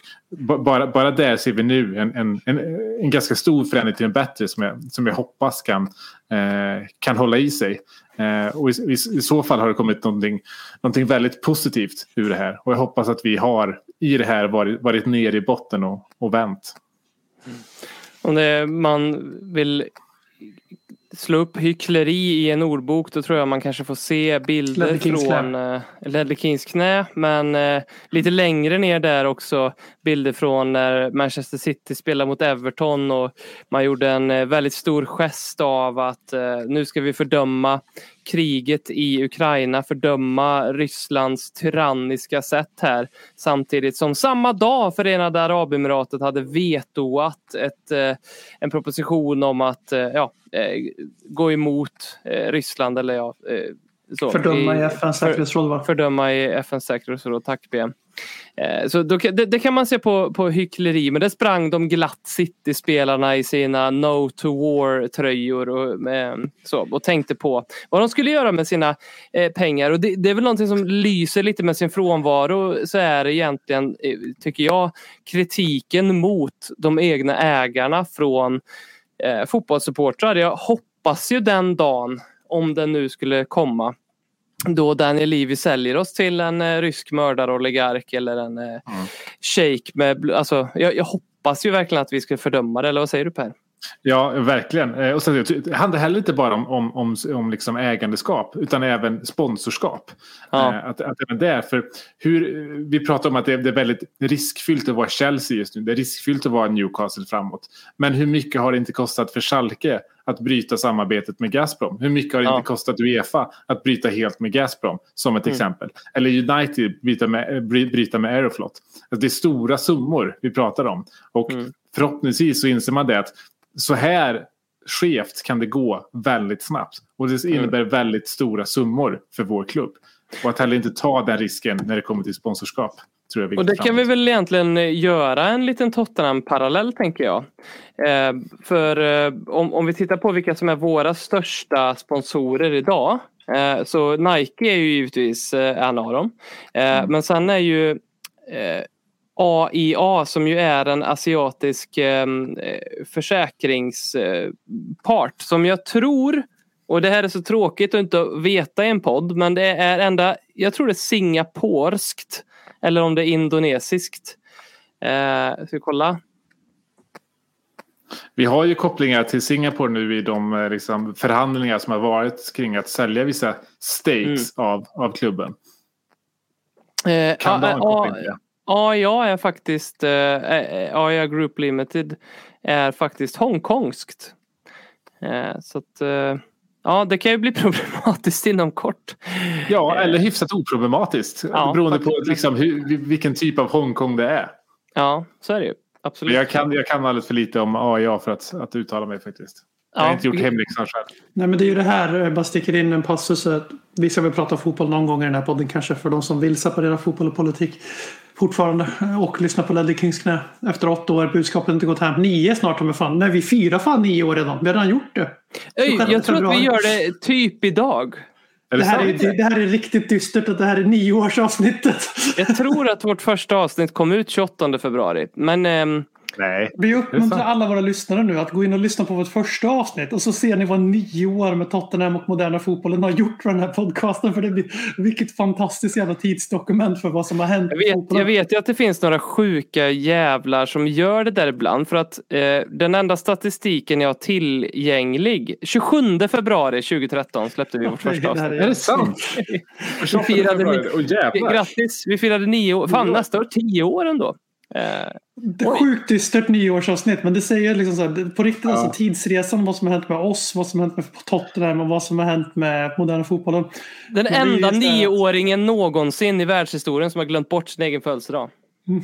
bara, bara där ser vi nu en, en, en, en ganska stor förändring till en bättre som jag, som jag hoppas kan, eh, kan hålla i sig. Och i, i, I så fall har det kommit någonting, någonting väldigt positivt ur det här. Och jag hoppas att vi har i det här varit, varit ner i botten och, och vänt. Mm. Om det, man vill slå upp hyckleri i en ordbok då tror jag man kanske får se bilder Ledley Kings från Ledley Kings knä. Men eh, lite längre ner där också bilder från när Manchester City spelade mot Everton och man gjorde en eh, väldigt stor gest av att eh, nu ska vi fördöma kriget i Ukraina, fördöma Rysslands tyranniska sätt här. Samtidigt som samma dag Förenade Arabemiratet hade vetoat ett, eh, en proposition om att eh, ja, eh, gå emot eh, Ryssland eller ja, eh, så, Fördöma i FNs för- säkerhetsråd va? fördöma i FNs säkerhetsråd. Tack B. Eh, Så då, det, det kan man se på, på hyckleri men det sprang de glatt City-spelarna i sina No to War-tröjor och, eh, så, och tänkte på vad de skulle göra med sina eh, pengar. Och det, det är väl någonting som lyser lite med sin frånvaro så är det egentligen, eh, tycker jag, kritiken mot de egna ägarna från eh, fotbollssupportrar. Jag hoppas ju den dagen, om den nu skulle komma, då Daniel Levy säljer oss till en eh, rysk mördaroligark eller en eh, shejk med... Alltså, jag, jag hoppas ju verkligen att vi ska fördöma det, eller vad säger du Per? Ja, verkligen. Eh, Och sen, det handlar heller inte bara om, om, om, om liksom ägandeskap utan även sponsorskap. Ja. Att, att även där, för hur, vi pratar om att det är, det är väldigt riskfyllt att vara Chelsea just nu. Det är riskfyllt att vara Newcastle framåt. Men hur mycket har det inte kostat för Schalke att bryta samarbetet med Gazprom? Hur mycket har det Ja. inte kostat Uefa att bryta helt med Gazprom? Som ett Mm. exempel. Eller United bryta med, eh, bry- bryta med Aeroflot. Alltså det är stora summor vi pratar om. Och Mm. förhoppningsvis så inser man det att så här skevt kan det gå väldigt snabbt. Och det Mm. innebär väldigt stora summor för vår klubb. Och att heller inte ta den risken när det kommer till sponsorskap. Tror jag Och det kan vi väl egentligen eh, göra en liten Tottenham-parallell tänker jag. Eh, för eh, om, om vi tittar på vilka som är våra största sponsorer idag. Eh, så Nike är ju givetvis eh, en av dem. Eh, Men sen är ju AIA som ju är en asiatisk eh, försäkringspart som jag tror och det här är så tråkigt att inte veta i en podd men det är enda, jag tror det är singaporskt eller om det är indonesiskt. Eh, ska vi kolla? Vi har ju kopplingar till Singapore nu i de eh, liksom, förhandlingar som har varit kring att sälja vissa stakes Mm. av, av klubben. Eh, Kan A- det ha en A- koppling till det? AIA är faktiskt, eh, AIA Group Limited är faktiskt Hongkongskt. Eh, så att, eh, ja det kan ju bli problematiskt inom kort. Ja, eller hyfsat oproblematiskt. Ja, beroende på liksom, hur, vilken typ av Hongkong det är. Ja, så är det ju. Absolut. Jag kan, jag kan alldeles för lite om AIA för att, att uttala mig faktiskt. Jag har inte gjort hemläxan själv. Nej, men det är ju det här, jag bara sticker in en passus. Vi ska väl prata fotboll någon gång i den här podden kanske för de som vill separera fotboll och politik fortfarande. Och lyssna på Ledley Kings knä. Efter åtta år, budskapet inte gått hem. Nio snart om fan. Nej, vi firar fan nio år redan. Vi har redan gjort det. Öj, jag tror att vi februari. gör det typ idag. Det det, här är, det här är riktigt dystert att det här är nioårsavsnittet. Jag tror att vårt första avsnitt kom ut 28 februari. Men ehm, Nej. Vi uppmuntrar alla våra lyssnare nu att gå in och lyssna på vårt första avsnitt och så ser ni vad nio år med Tottenham och moderna fotbollen har gjort för den här podcasten. För det blir vilket fantastiskt jävla tidsdokument för vad som har hänt. jag vet, fotbollen. jag vet ju att det finns några sjuka jävlar som gör det där ibland. För att eh, den enda statistiken jag har tillgänglig. 27 februari 2013 släppte vi vårt första Det här avsnitt. Är det sant? Vi firade, jävlar. grattis, vi firade nio år. Fan nästa år tio år ändå. Eh, Det är sjukt dystert nioårsavsnitt men det säger liksom så här, på riktigt Ja. alltså tidsresan, vad som har hänt med oss, vad som har hänt med Tottenham och vad som har hänt med moderna fotbollen. den enda nioåringen någonsin i världshistorien som har glömt bort sin egen födelsedag.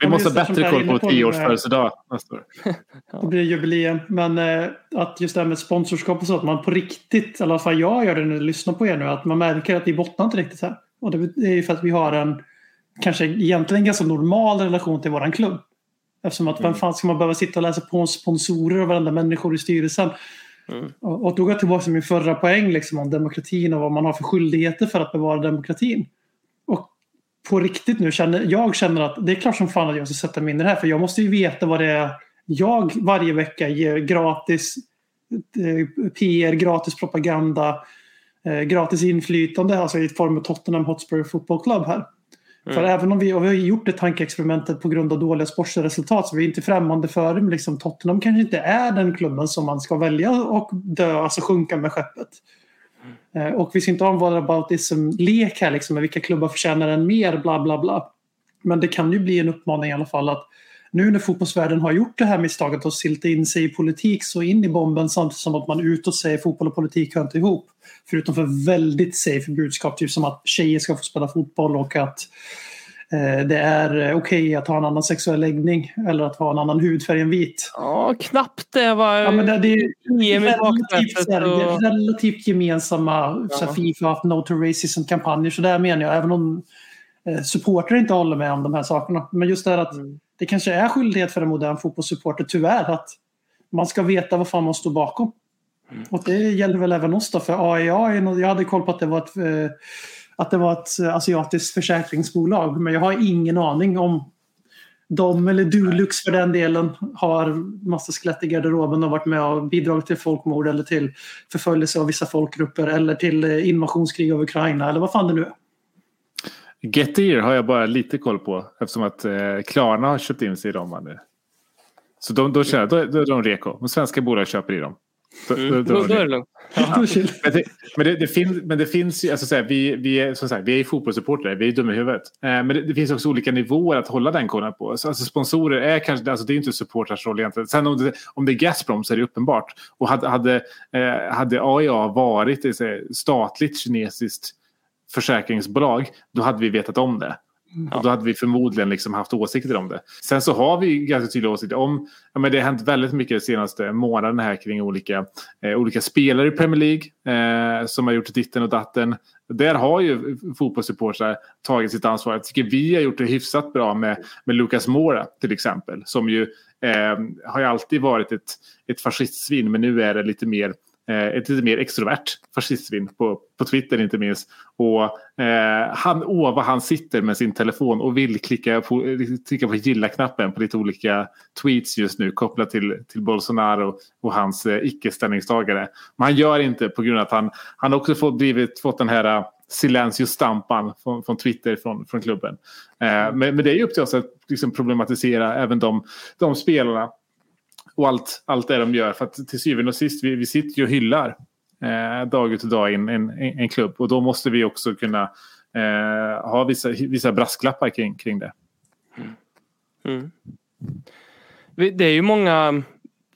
Vi måste ha bättre koll på på tio nu års med- födelsedag nästa år. Det blir jubileum. Men eh, att just det här med sponsorskap och så, att man på riktigt, i alla fall jag gör det när jag lyssnar på er nu, att man märker att vi bottnar inte riktigt här. Och det är ju för att vi har en, kanske egentligen en ganska normal relation till våran klubb. Eftersom att vem fan ska man behöva sitta och läsa på om sponsorer och varenda människor i styrelsen. Och, och då går jag tillbaka till min förra poäng liksom, om demokratin och vad man har för skyldigheter för att bevara demokratin. Och på riktigt nu känner jag känner att det är klart som fan att jag ska sätta mig in i det här. För jag måste ju veta vad det är jag varje vecka ger gratis eh, PR, gratis propaganda, eh, gratis inflytande, alltså i form av Tottenham Hotspur Football Club här. För även om vi, och vi har gjort det tankeexperimentet på grund av dåliga sportsliga resultat så vi är inte främmande för det. Liksom, Tottenham kanske inte är den klubben som man ska välja och dö, alltså sjunka med skeppet. Eh, Och vi ska inte ha en whataboutism-lek här liksom, med vilka klubbar förtjänar en mer, bla bla bla. Men det kan ju bli en uppmaning i alla fall att nu när fotbollsvärlden har gjort det här misstaget och silta in sig i politik så in i bomben samtidigt som att man utåt säger fotboll och politik hör inte ihop. Förutom för väldigt safe budskap, typ som att tjejer ska få spela fotboll och att eh, det är okej att ha en annan sexuell läggning eller att ha en annan hudfärg än vit. Ja, knappt det var Ja, men det, det är relativt, så här, och... relativt gemensamma så här, Fifa haft No to Racism-kampanjer. Så där menar jag, även om eh, supportrar inte håller med om de här sakerna. Men just det här att det kanske är skyldighet för en modern fotbollssupporter, tyvärr, att man ska veta vad fan man står bakom. Och det gäller väl även oss då, för AIA, nå- jag hade koll på att det var ett, eh, att det var ett eh, asiatiskt försäkringsbolag. Men jag har ingen aning om de, eller Dulux för den delen, har massa skelett i garderoben och varit med och bidragit till folkmord eller till förföljelse av vissa folkgrupper eller till eh, invasionskrig av Ukraina eller vad fan det nu är. Getir har jag bara lite koll på eftersom att eh, Klarna har köpt in sig i dem. nu. Så de, då, kör, då, då är de reko. De svenska bolag köper i dem. Då, då, då, Då, då är det lugnt. Men det, men det, det, finns, men det finns ju, alltså så här, vi, vi, är, som sagt, vi är ju fotbollssupportrar, vi är dumma i huvudet. Eh, men det, det finns också olika nivåer att hålla den kollen på. Så, alltså sponsorer är kanske, alltså det är inte supportrars roll egentligen. Sen om det, om det är Gazprom så är det uppenbart. Och hade, hade, eh, hade AIA varit så här, statligt kinesiskt försäkringsbolag, då hade vi vetat om det. Och då hade vi förmodligen liksom haft åsikter om det. Sen så har vi ganska tydliga åsikter om, ja, men det har hänt väldigt mycket de senaste månaderna här kring olika, eh, olika spelare i Premier League eh, som har gjort ditten och datten. Där har ju fotbollssupportrar tagit sitt ansvar. Jag tycker vi har gjort det hyfsat bra med, med Lucas Moura till exempel. Som ju eh, har ju alltid varit ett, ett fascistsvin men nu är det lite mer Eh, ett lite mer extrovert fascistsvin på, på Twitter inte minst. Och eh, han, åh vad han sitter med sin telefon och vill klicka på, klicka på gilla-knappen på lite olika tweets just nu kopplat till, till Bolsonaro och hans eh, icke-ställningstagare. Men han gör inte på grund av att han, han också fått, blivit, fått den här eh, silencio-stampan från, från Twitter från, från klubben. Eh, men, men det är ju upp till oss att liksom problematisera även de, de spelarna och allt, allt det de gör. För att till syvende och sist, vi, vi sitter ju och hyllar eh, dag ut och dag in en, en, en klubb. Och då måste vi också kunna eh, ha vissa, vissa brasklappar kring, kring det. Mm. Mm. Det är ju många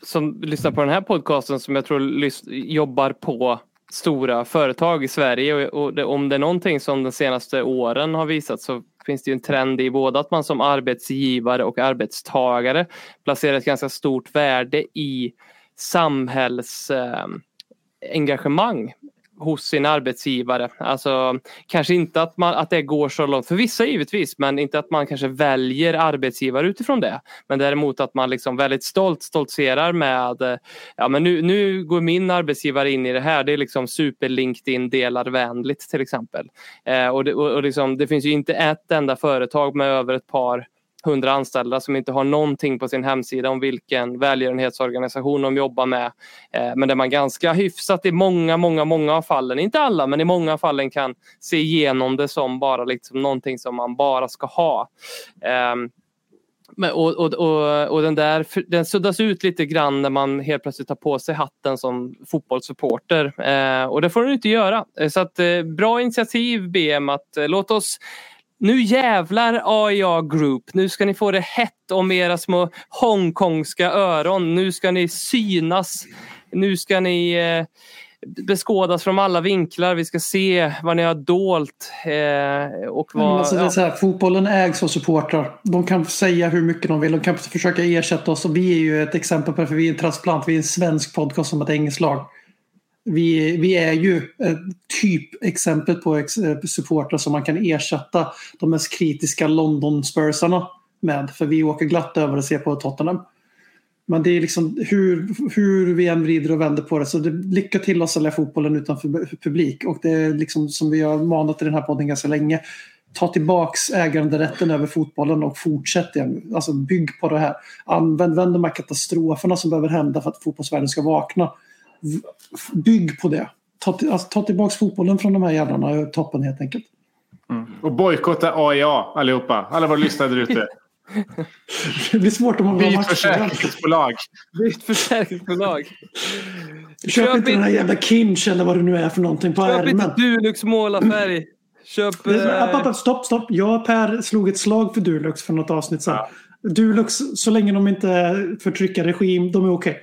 som lyssnar på den här podcasten som jag tror jobbar på stora företag i Sverige och, och det, om det är någonting som de senaste åren har visat så finns det ju en trend i både att man som arbetsgivare och arbetstagare placerar ett ganska stort värde i samhällsengagemang eh, hos sin arbetsgivare. Alltså kanske inte att, man, att det går så långt, för vissa givetvis, men inte att man kanske väljer arbetsgivare utifrån det. Men däremot att man liksom väldigt stolt stoltserar med, ja men nu, nu går min arbetsgivare in i det här, det är liksom super LinkedIn delarvänligt till exempel. Eh, och det, och, och liksom, det finns ju inte ett enda företag med över ett par hundra anställda som inte har någonting på sin hemsida om vilken välgörenhetsorganisation de jobbar med. Eh, men där man ganska hyfsat i många, många, många av fallen, inte alla, men i många av fallen kan se igenom det som bara liksom någonting som man bara ska ha. Ehm, men, och, och, och, och den där den suddas ut lite grann när man helt plötsligt tar på sig hatten som fotbollssupporter. Eh, och det får den inte göra. Eh, så att, eh, bra initiativ BM att eh, låt oss nu jävlar AIA Group. Nu ska ni få det hett om era små hongkongska öron. Nu ska ni synas. Nu ska ni eh, beskådas från alla vinklar. Vi ska se vad ni har dolt. Eh, och Men vad, alltså, det är så här, fotbollen ägs av supportrar. De kan säga hur mycket de vill. De kan försöka ersätta oss. Och vi är ju ett exempel på det. För vi är en transplant. Vi är en svensk podcast som ett engelskt lag. Vi, vi är ju ett typexempel på ex, supportrar som man kan ersätta de mest kritiska London-spursarna med. För vi åker glatt över och ser på Tottenham. Men det är liksom hur, hur vi än vrider och vänder på det. Så det, lycka till att sälja fotbollen utanför publik. Och det är liksom som vi har manat i den här podden ganska länge. Ta tillbaks äganderätten över fotbollen och fortsätt igen. Alltså bygg på det här. Använd vänd de här katastroferna som behöver hända för att fotbollsvärlden ska vakna. Bygg på det. Ta, till- alltså, ta tillbaks fotbollen från de här jävlarna i toppen helt enkelt. Och bojkotta AIA allihopa. Alla våra lyssnare där ute. Det blir svårt om man vill ha Byt matcher. försäkringsbolag. Byt försäkringsbolag. Köp, Köp inte den här jävla Kinch eller vad det nu är för någonting på Köp ärmen. inte Dulux målarfärg. Köp... Eh, Stopp, stopp. Jag och Per slog ett slag för Dulux för något avsnitt sedan. Dulux, så länge de inte förtrycker regim, de är okej.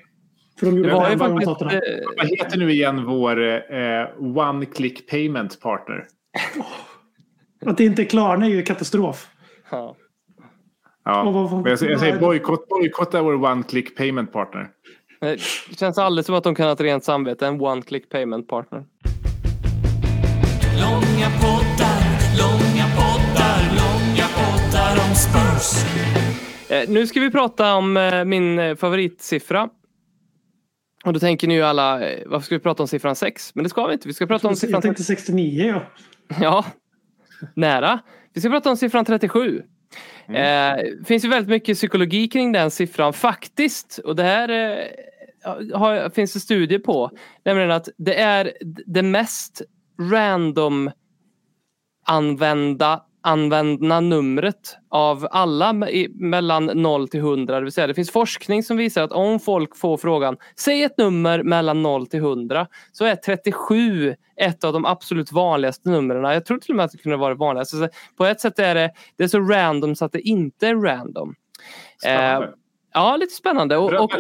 För de gjorde Det var ju faktiskt, eh, Vad heter nu igen vår eh, One Click Payment Partner? Att det inte är Klarna är ju katastrof. ja. Ja. Och vad- vad- jag, säger- jag säger bojkott, bojkotta vår One Click Payment Partner. Det känns alldeles som att de kan ha ett rent samvete. En one click payment partner. Långa poddar, långa poddar, långa poddar om Spurs. Eh, nu ska vi prata om eh, min favoritsiffra. Och då tänker ni ju alla, eh, varför ska vi prata om siffran 6? Men det ska vi inte. Vi ska prata om siffran Jag tänkte 69 ja. Ja, nära. Vi ska prata om siffran 37. Eh, Det finns ju väldigt mycket psykologi kring den siffran faktiskt. Och det här eh, har, finns det studier på. Nämligen att det är det mest random använda använda numret av alla i- mellan 0 till 100. Det vill säga det finns forskning som visar att om folk får frågan säg ett nummer mellan 0 till 100 så är 37 ett av de absolut vanligaste numren. Jag tror till och med att det kunde vara det vanligaste. Så på ett sätt är det, det är så random så att det inte är random. Eh, ja, lite spännande. Och, och.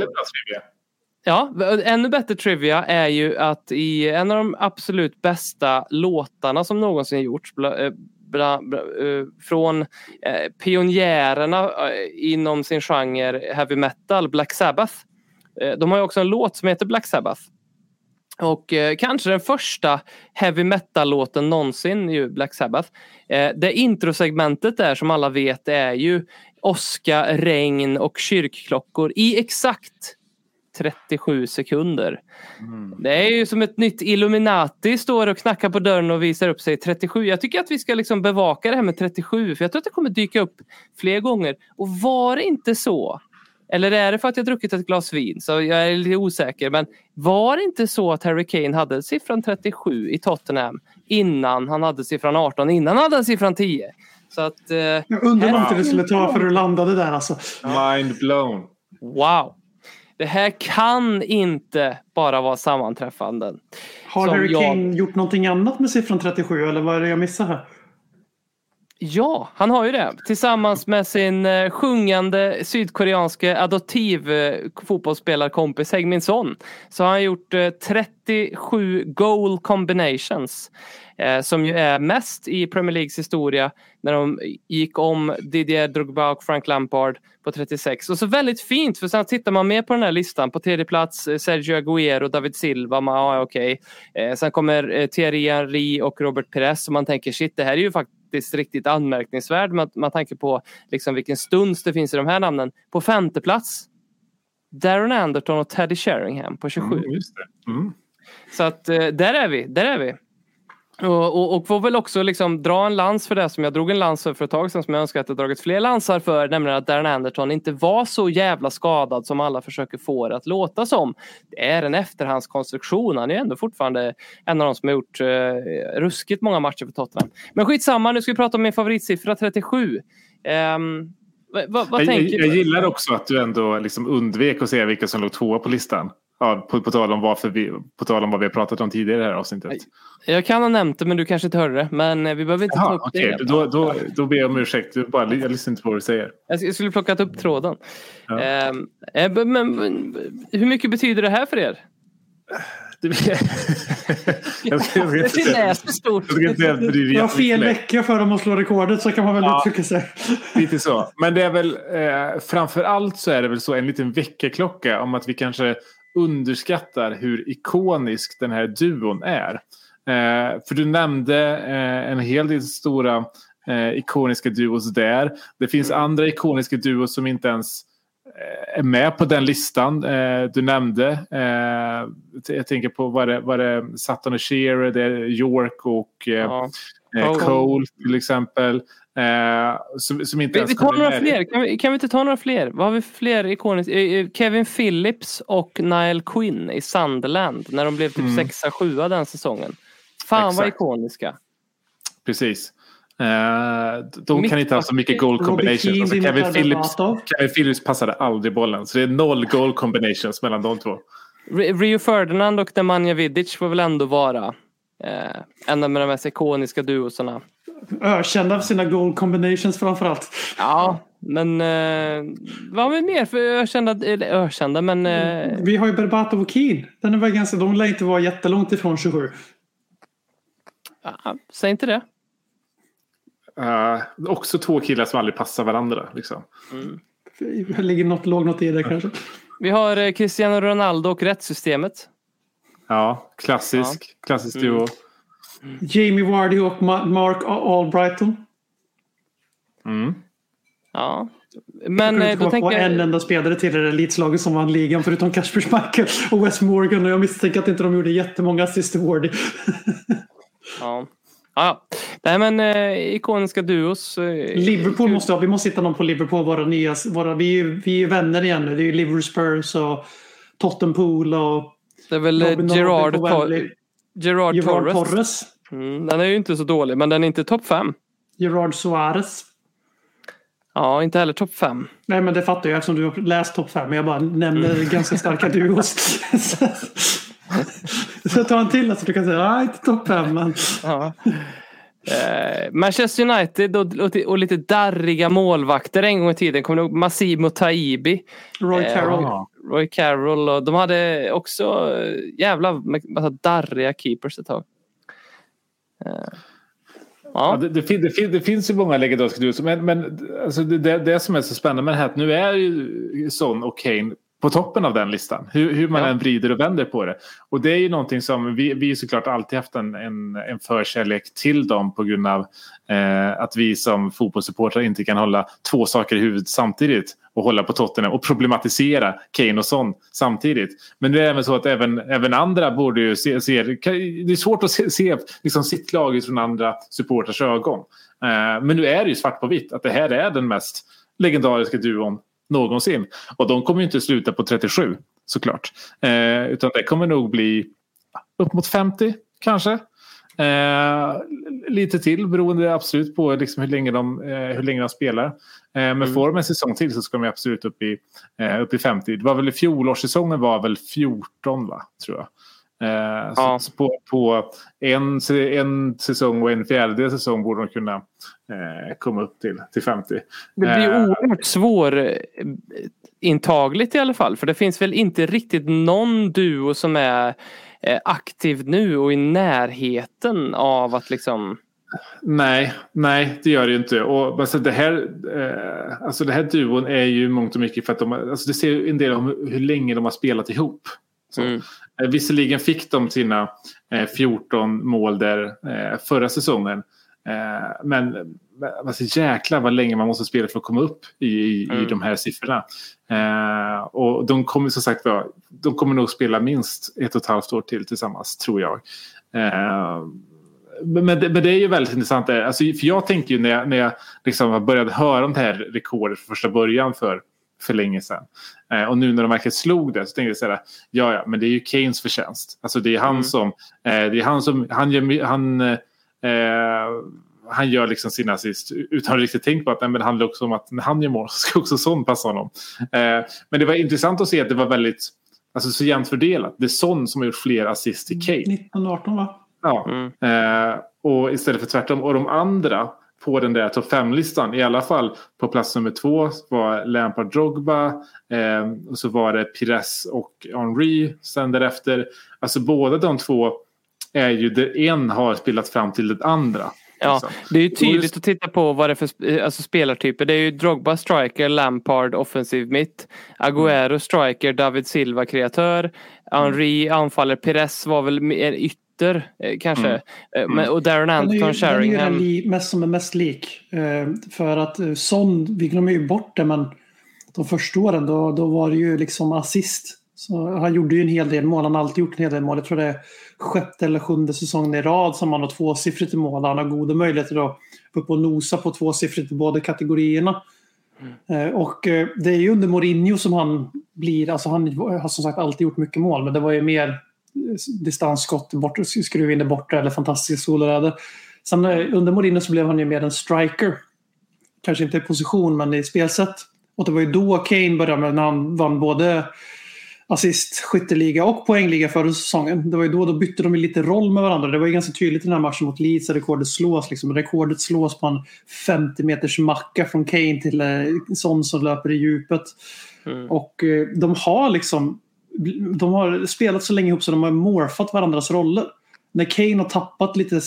Ja, ännu bättre trivia är ju att i en av de absolut bästa låtarna som någonsin gjorts bra, bra, eh, från eh, pionjärerna eh, inom sin genre heavy metal, Black Sabbath. Eh, de har ju också en låt som heter Black Sabbath. Och eh, kanske den första heavy metal-låten någonsin, ju Black Sabbath. Eh, det introsegmentet där som alla vet är ju åska, regn och kyrkklockor i exakt 37 sekunder. Det är ju som ett nytt Illuminati står och knackar på dörren och visar upp sig 37. Jag tycker att vi ska liksom bevaka det här med 37 för jag tror att det kommer dyka upp fler gånger. Och var det inte så eller är det för att jag druckit ett glas vin? Så jag är lite osäker. Men var det inte så att Harry Kane hade siffran 37 i Tottenham innan han hade siffran 18, innan han hade siffran 10? Så att, eh, Jag undrar hur lång tid det skulle ta för att landa det där alltså. Mind blown. wow! Det här kan inte bara vara sammanträffanden. Har Som Harry jag- Kane gjort någonting annat med siffran 37 eller vad är det jag missar här? Ja, han har ju det. Tillsammans med sin eh, sjungande sydkoreanske adoptiv eh, fotbollsspelarkompis Heung-Min Son. Så har han gjort eh, 37 goal combinations. Som ju är mest i Premier Leagues historia när de gick om Didier Drogba och Frank Lampard på 36. Och så väldigt fint för sen tittar man mer på den här listan. På tredje plats Sergio Aguero, David Silva, man, ja, okej. Sen kommer Thierry Henry och Robert Perez och man tänker shit det här är ju faktiskt riktigt anmärkningsvärt med man tänker på liksom vilken stuns det finns i de här namnen. På femte plats Darren Anderton och Teddy Sheringham på 27. Mm. Mm. Så att eh, där är vi, där är vi. Och, och, och får väl också liksom dra en lans för det som jag drog en lans för för ett tag sedan som jag önskar att jag dragit fler lansar för, nämligen att Darren Anderton inte var så jävla skadad som alla försöker få det att låta som. Det är en efterhandskonstruktion. Han är ändå fortfarande en av de som har gjort eh, ruskigt många matcher för Tottenham. Men skitsamma, nu ska vi prata om min favoritsiffra 37. Ehm, vad, vad, Jag, jag, gillar också att du ändå liksom undvek att säga vilka som låg tvåa på listan. Ja, på, på, tal om varför vi, på tal om vad vi har pratat om tidigare i det här avsnittet. Jag kan ha nämnt det men du kanske inte hörde det. Men eh, vi behöver inte ta Jaha, upp okej. det. Då, då, då ber jag om ursäkt. Du bara, jag lyssnar inte på vad du säger. Jag skulle plockat upp tråden. Ja. Ehm, eh, men, men, hur mycket betyder det här för er? Det, jag, har fel vecka för dem att slå rekordet så kan man väl Ja. uttrycka sig. Lite så. Men det är väl eh, framför allt så är det väl så en liten väckarklocka om att vi kanske underskattar hur ikonisk den här duon är. Eh, för du nämnde eh, en hel del stora eh, ikoniska duos där. Det finns andra ikoniska duos som inte ens eh, är med på den listan eh, du nämnde. Eh, jag tänker på vad det, vad det Sutton och Shearer, det är York och Ja. Eh, Cole. Cole till exempel. Eh, som, som inte Vi, vi tar några med. fler. Kan vi, kan vi inte ta några fler? Vad har vi för fler ikoniska? Eh, eh, Kevin Phillips och Niall Quinn i Sunderland när de blev typ Mm. sexa, sjua den säsongen. Fan vad Exakt. ikoniska. Precis. Eh, de Mitt- kan inte ha så mycket goal combinations. Alltså Kevin, Phillips. Kevin Phillips passade aldrig bollen. Så det är noll goal combinations mellan de två. Ri- Rio Ferdinand och Nemanja Vidic får väl ändå vara eh, en av de mest ikoniska duosarna. Ökända för sina goal combinations framförallt. Ja, men eh, vad har vi mer för ökända? Eller ökända, men eh, Vi har ju Berbatov och Keane. Den är väl ganska, de lär inte vara jättelångt ifrån 27. ja, säg inte det. Eh, också två killar som aldrig passar varandra. Liksom. Det ligger något, låg något i det kanske. Vi har eh, Cristiano Ronaldo och rättssystemet. Ja, klassisk. Klassisk Mm. duo. Jamie Vardy och Ma- Mark Albrighton. Mm. Ja. Men eh, Jag då kommer på tänker en jag... enda spelare till det elitslaget som vann ligan förutom Kasper Schmeichel och Wes Morgan och jag misstänker att inte de gjorde jättemånga assist till Wardy. Ja. Ja, Nej men eh, ikoniska duos. Eh, Liverpool måste ha, vi måste hitta någon på Liverpool, våra nya, våra, vi, är ju- vi är vänner igen nu. Det är ju Liverpool Spurs och Tottenpool och Det är väl eh, Robin Gerard, Tor-. Gerard, Gerard Torres. Torres. Mm, den är ju inte så dålig, men den är inte topp fem. Gerard Suarez. Ja, inte heller topp fem. Nej men det fattar jag eftersom du har läst topp 5. Men jag bara nämner Mm. ganska starka duos. Så jag tar en till så du kan säga nej inte topp 5 men Ja. Eh, Manchester United och, och, och lite darriga målvakter en gång i tiden. Kommer du ihåg Massimo Taibi? Roy Eh, Carroll. Ja. Roy Carroll och de hade också eh, jävla massa darriga keepers ett tag. Eh, Ja, Ja, det, det, det, det finns ju många legendariska duos. Men, men alltså det, det, det som är så spännande med det här att nu är ju Son och Kane på toppen av den listan. Hur, hur man Ja. än vrider och vänder på det. Och det är ju någonting som vi, vi såklart alltid haft en, en, en förkärlek till dem på grund av eh, att vi som fotbollssupportrar inte kan hålla två saker i huvudet samtidigt och hålla på Tottenham och problematisera Kane och Son samtidigt. Men det är även så att även, även andra borde ju se, se det är svårt att se, se liksom sitt lag från andra supporters ögon. Eh, men nu är det ju svart på vitt att det här är den mest legendariska duon någonsin. Och de kommer ju inte sluta på 37 såklart. Eh, utan det kommer nog bli upp mot 50 kanske. Eh, lite till beroende absolut på liksom hur, länge de, eh, hur länge de spelar. Eh, men får de en säsong till så ska de absolut upp i, eh, upp i 50. Det var väl i fjolårssäsongen var väl 14 va? Tror jag. Eh, Ja. Så på, på en, en säsong och en fjärdedel säsong borde de kunna eh, komma upp till, till 50. Det blir Eh, oerhört svår intagligt i alla fall. För det finns väl inte riktigt någon duo som är eh, aktiv nu och i närheten av att liksom... Nej, nej, det gör det ju inte. Och alltså det här, eh, alltså det här duon är ju mångt och mycket för att de, alltså det ser ju en del om hur, hur länge de har spelat ihop. Så, Mm. Eh, visserligen fick de sina eh, 14 mål där eh, förra säsongen. Eh, men alltså, jäklar vad länge man måste spela för att komma upp i, i, i Mm. de här siffrorna. Eh, och de kommer som sagt de kommer nog spela minst ett och ett halvt år till tillsammans tror jag. Eh, men, men, det, är ju väldigt intressant. Alltså, för jag tänker ju när jag, när jag liksom började höra om det här rekordet från första början för, för länge sedan. Eh, och nu när de verkligen slog det så tänkte jag så här, ja ja, men det är ju Keynes förtjänst. Alltså det är han Mm. som, eh, det är han som, han gör, han, eh, han gör liksom sina assist utan att riktigt tänka på att nej, men det handlar också om att när han gör mål så ska också sån passa honom. Eh, men det var intressant att se att det var väldigt, alltså så jämnt fördelat. Det är sån som har gjort fler assist till Kane. 1918 va? Ja. Mm. Eh, och istället för tvärtom. Och de andra på den där topp 5-listan, i alla fall på plats nummer två var Lampard Drogba. Eh, och så var det Pires och Henry sen därefter. Alltså båda de två är ju, det en har spelat fram till det andra. Ja, liksom. det är ju tydligt just- att titta på vad det är för sp- alltså spelartyper. Det är ju Drogba striker, Lampard offensiv mitt, Agüero striker, David Silva kreatör, Henry anfaller, Perez var väl mer ytter eh, kanske. Mm. Eh, Men, och Darren Den är ju, Anton, den är ju den mest som är mest lik. Eh, för att Son, vi glömmer ju bort det, men de första åren då, då var det ju liksom assist. Så han gjorde ju en hel del mål. Han har alltid gjort en hel del mål. Jag tror det är sjätte eller sjunde säsongen i rad som han har tvåsiffrigt i mål. Han har goda möjligheter att gå upp och nosa på tvåsiffrigt i båda kategorierna. Eh, Och det är ju under Mourinho som han blir, alltså han har som sagt alltid gjort mycket mål, men det var ju mer distansskott, bort, skruva in det borta eller fantastiskt soloräder. Sen eh, under Mourinho så blev han ju mer en striker. Kanske inte i position, men i spelsätt. Och det var ju då Kane började med när han vann både assist, skytteliga och poängliga förra säsongen. Det var ju då, då bytte de lite roll med varandra. Det var ju ganska tydligt i den här matchen mot Leeds att rekordet slås. Liksom. Rekordet slås på en 50 meters macka från Kane till eh, sån som löper i djupet. Mm. Och eh, de har liksom de har spelat så länge ihop så de har morfat varandras roller. När Kane har tappat lite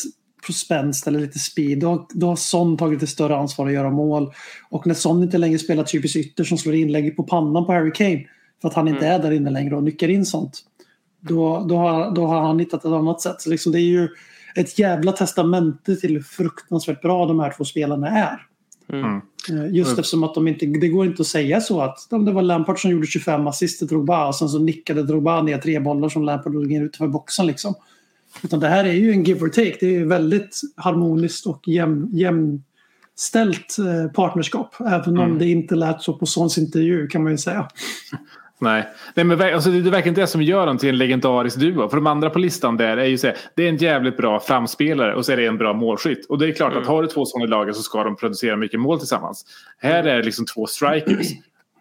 spänst eller lite speed då, då har Son tagit ett större ansvar att göra mål. Och när Son inte längre spelar typiskt ytter som slår inlägg på pannan på Harry Kane för att han inte är där inne längre och nyckar in sånt. Då, då, har, då har han hittat ett annat sätt. Så liksom det är ju ett jävla testamente till hur fruktansvärt bra de här två spelarna är. Mm. Eh, Just Mm. eftersom att de inte, det går inte att säga så att ja, det var Lampard som gjorde 25 assist till Drogba och sen så nickade Drogba ner tre bollar som Lampard drog in utanför boxen. Liksom. Utan det här är ju en give or take. Det är väldigt harmoniskt och jäm, jämställt eh, partnerskap. Även om Mm. det inte lät så på Sons intervju kan man ju säga. Nej, Nej men, alltså, det är verkligen det som gör dem till en legendarisk duo. För de andra på listan där är ju så här, det är en jävligt bra framspelare och så är det en bra målskytt. Och det är klart att har du två sådana i laget så ska de producera mycket mål tillsammans. Här är det liksom två strikers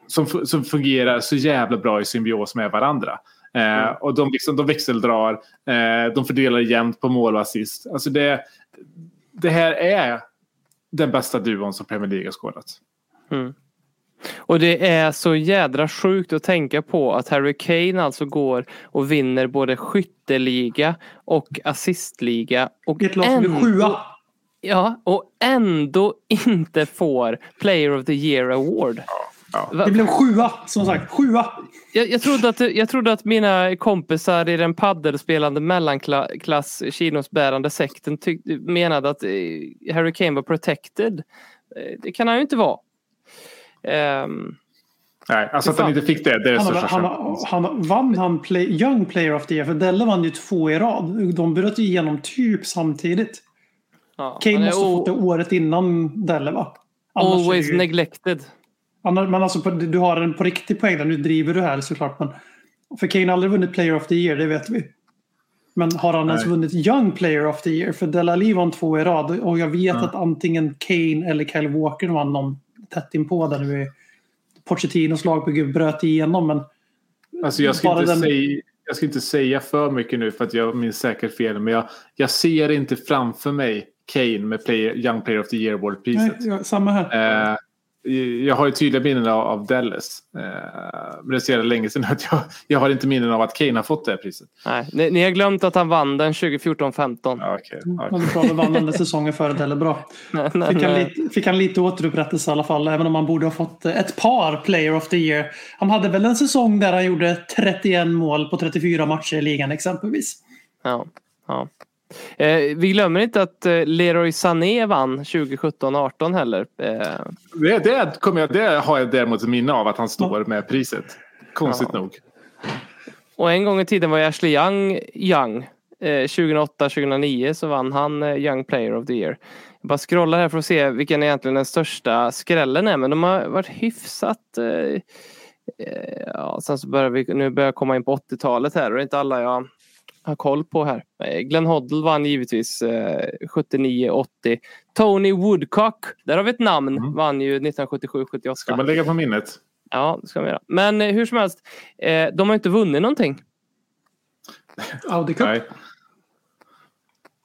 som, fu- som fungerar så jävla bra i symbios med varandra. Eh, och de, liksom, de växeldrar, eh, de fördelar jämnt på mål och assist. Alltså det, det här är den bästa duon som Premier League har skådat. Och det är så jädra sjukt att tänka på att Harry Kane alltså går och vinner både skytteliga och assistliga. Och ett lag som blir sjua. Ja, och ändå inte får Player of the Year Award. Va- Det blev sjua, som sagt. Sjua! Jag, jag, trodde att, jag trodde att mina kompisar i den paddelspelande mellanklass chinosbärande sekten tyck, menade att eh, Harry Kane var protected. Eh, Det kan han ju inte vara. Ehm, Nej, alltså att han inte fick det, det är det Han, största han, han, han, vann han play, Young Player of the Year? För Delle vann ju två i rad. De bröt ju igenom typ samtidigt. ja, Kane måste ha fått det året innan Delle va? Annars always det ju- neglected. Annars, men alltså, på- du har en på riktig poäng där. Nu driver du här såklart. Men för Kane har aldrig vunnit Player of the Year, det vet vi. Men har han ens Nej. vunnit Young Player of the Year? För Dele Alli vann två i rad. Och jag vet Ja. att antingen Kane eller Kyle Walker vann någon tätt inpå där nu. Pochettinos lagbygge bröt igenom. Men Alltså jag ska, inte den- säga, jag ska inte säga för mycket nu för att jag minns säkert fel. Men jag, jag ser inte framför mig Kane med player, Young Player of the Year Nej, Award-priset. ja, samma här. Eh, jag har ju tydliga minnen av, av Dallas. Eh, men det är så länge sedan att jag, jag har inte minnen av att Kane har fått det här priset. Nej, ni, ni har glömt att han vann den 2014-15. Ja, okej. Ja, Han bra, vann den säsongen före heller bra. Nej, nej, Fick han, nej. lite, fick han lite återupprättelse i alla fall, även om han borde ha fått ett par Player of the Year. Han hade väl en säsong där han gjorde 31 mål på 34 matcher i ligan exempelvis. Ja, ja. Eh, vi glömmer inte att eh, Leroy Sané vann 2017-18 heller. Eh, Det, det, kommer jag, det har jag däremot minne av att han står med priset. Konstigt Ja. nog. och en gång i tiden var Ashley Young Young. Eh, 2008-2009 så vann han eh, Young Player of the Year. Jag bara scrollar här för att se vilken egentligen den största skrällen är men de har varit hyfsat eh, eh, Ja, sen så börjar vi nu börjar jag komma in på 80-talet här och det är inte alla jag har koll på här. Eh, Glenn Hoddle vann givetvis eh, 79-80. Tony Woodcock, där har vi ett namn, vann ju 1977-78. Ska man lägga på minnet? Ja, det ska man göra. Men eh, hur som helst, eh, de har inte vunnit någonting. Audi Cup. Nej.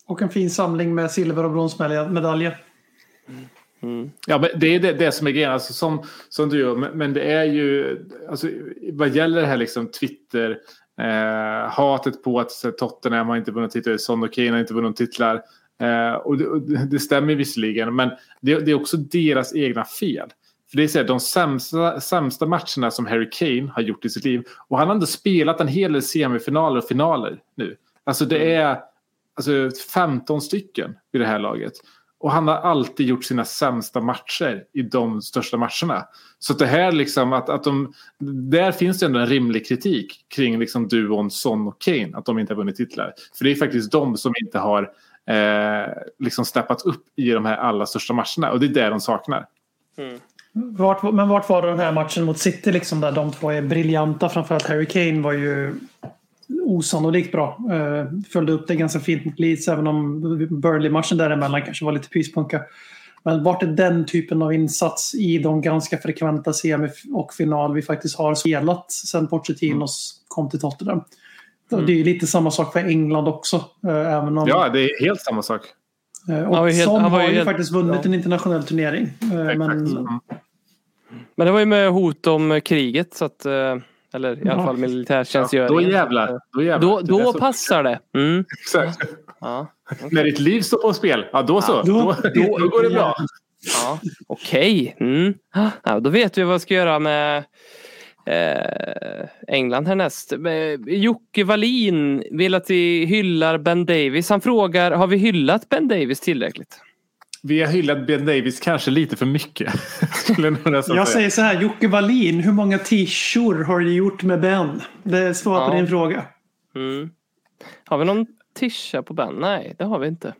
Och en fin samling med silver och bronsmedaljer. Ja, men det är det, det som är grejen, alltså, som, som du gör. Men, men det är ju, alltså, vad gäller det här liksom Twitter, eh, hatet på att Tottenham har inte vunnit titlar, Son och Kane har inte vunnit titlar. Eh, och det, och det det stämmer visserligen, men det, det är också deras egna fel. För det är så här, de sämsta, sämsta matcherna som Harry Kane har gjort i sitt liv. Och han har ändå spelat en hel del semifinaler och finaler nu. Alltså det är alltså, 15 stycken i det här laget. Och han har alltid gjort sina sämsta matcher i de största matcherna. Så det här liksom att, att de, där finns det ändå en rimlig kritik kring liksom duon Son och Kane. Att de inte har vunnit titlar. För det är faktiskt de som inte har eh, liksom steppat upp i de här allra största matcherna. Och det är det de saknar. Vart, men vart var den här matchen mot City liksom där de två är briljanta? Framförallt Harry Kane var ju osannolikt bra. Uh, följde upp det ganska fint mot Leeds även om Burnley-matchen däremellan kanske var lite pyspunka. Men vart är den typen av insats i de ganska frekventa semi och final vi faktiskt har spelat sen Pochettinos kom till Tottenham? Det är ju lite samma sak för England också. eh, även om, Ja, det är helt samma sak. eh, Han var och ju helt- han var har ju helt- faktiskt vunnit ja. en internationell turnering. eh, men. Mm. Men det var ju med hot om kriget så att eh, eller i alla Ja. fall Då militärtjänstgöringen. jävlar. Då, jävlar. Då, Det är då så- passar det. Mm. Exakt. Ja. När ditt liv står på spel, ja då så. Ja, då, då- då, då går det bra. Ja, Okej. Mm. Ja, då vet vi vad vi ska göra med eh, England härnäst. Eh, Jocke Wallin vill att vi hyllar Ben Davis. Han frågar, har vi hyllat Ben Davis tillräckligt? Vi har hyllat Ben Davis kanske lite för mycket. Jag säga. säger så här, Jocke Wallin, hur många t-shirts har du gjort med Ben? Det är svar på Ja. din fråga. Mm. Har vi någon tisha på Ben? Nej, det har vi inte.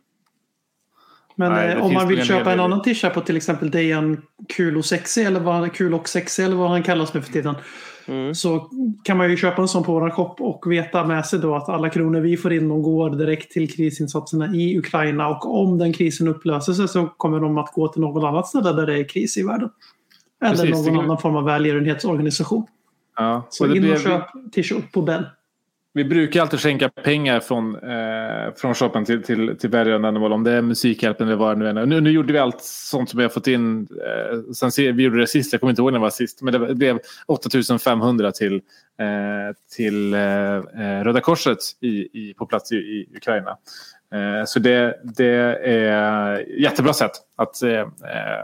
Men Nej, eh, om man vill köpa en annan t-shirt på till exempel Dejan Kul och Sexy eller vad han, Kul och Sexy eller vad han kallas nu för tiden. Mm. Så kan man ju köpa en sån på vår shop och veta med sig då att alla kronor vi får in de går direkt till krisinsatserna i Ukraina och om den krisen upplöser sig så kommer de att gå till något annat ställe där det är kris i världen. Eller Precis, någon annan form av välgörenhetsorganisation. Ja. Så in och köp t-shirt på Ben. Vi brukar alltid skänka pengar från, eh, från shoppen till, till, till välgörande ändamål. Om det är Musikhjälpen eller vad det nu är. Nu, nu gjorde vi allt sånt som vi har fått in. Eh, sen se, vi gjorde det sist, jag kommer inte ihåg när det var sist. Men det blev 8500 till, eh, till eh, eh, Röda Korset i, i, på plats i, i Ukraina. Eh, så det, det är jättebra sätt att eh, eh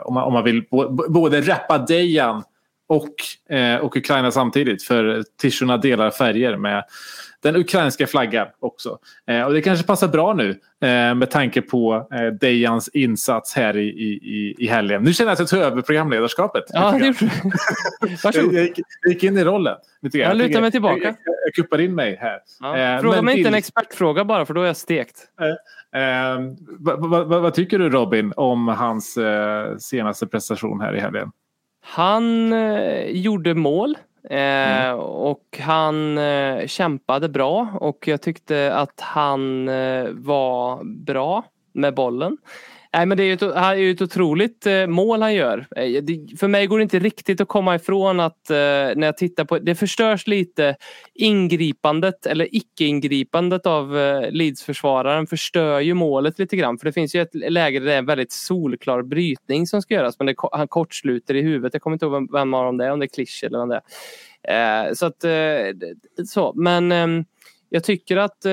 om, man, om man vill bo, både rappa Dejan och, eh, och Ukraina samtidigt. För tishorna delar färger med den ukrainska flaggan också. Eh, och det kanske passar bra nu eh, med tanke på eh, Dejans insats här i, i, i- helgen. Nu känner jag att jag tar över programledarskapet. Ja, det Varsågod. jag, gick, jag gick in i rollen. Lite grann. Jag lutar mig tillbaka. Jag, jag, jag kuppar in mig här. Ja. Eh, Fråga men mig inte till- en expertfråga bara för då är jag stekt. Eh, vad, vad, vad, vad tycker du Robin om hans eh, senaste prestation här i helgen? Han eh, gjorde mål Mm. eh, och han eh, kämpade bra och jag tyckte att han eh, var bra med bollen. Nej, men det är ju ett, är ju ett otroligt eh, mål han gör. Eh, det, för mig går det inte riktigt att komma ifrån att eh, när jag tittar på det förstörs lite ingripandet eller icke-ingripandet av eh, Leeds-försvararen förstör ju målet lite grann. För det finns ju ett läge där det är en väldigt solklar brytning som ska göras men det, han kortsluter i huvudet. Jag kommer inte ihåg vem, vem av dem det är, om det är Klisch eller vem det är. Eh, så att, eh, så. Men ehm, jag tycker att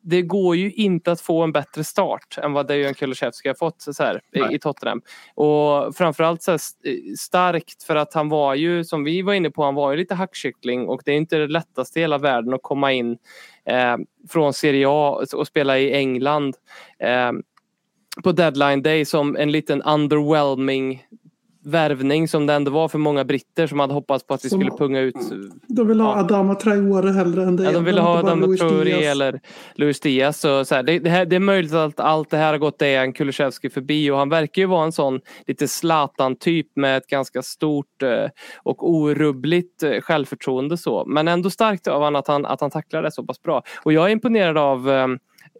det går ju inte att få en bättre start än vad Dejan Kulusevski har fått så här, i, i Tottenham. Och framförallt så här, st- starkt för att han var ju, som vi var inne på, han var ju lite hackkyckling och det är inte det lättaste i hela världen att komma in eh, från Serie A och spela i England eh, på deadline day som en liten underwhelming värvning som det ändå var för många britter som hade hoppats på att vi Som- skulle punga ut De vill ha Ja. Adama Traore hellre än det. Ja, de ville ha Adama Diaz. eller Luis Diaz. Så, så här, det, det, här, det är möjligt att allt det här har gått Dejan Kulusevski förbi och han verkar ju vara en sån lite Zlatan-typ med ett ganska stort eh, och orubbligt eh, självförtroende. Så. Men ändå starkt av han att, han att han tacklar det så pass bra. Och jag är imponerad av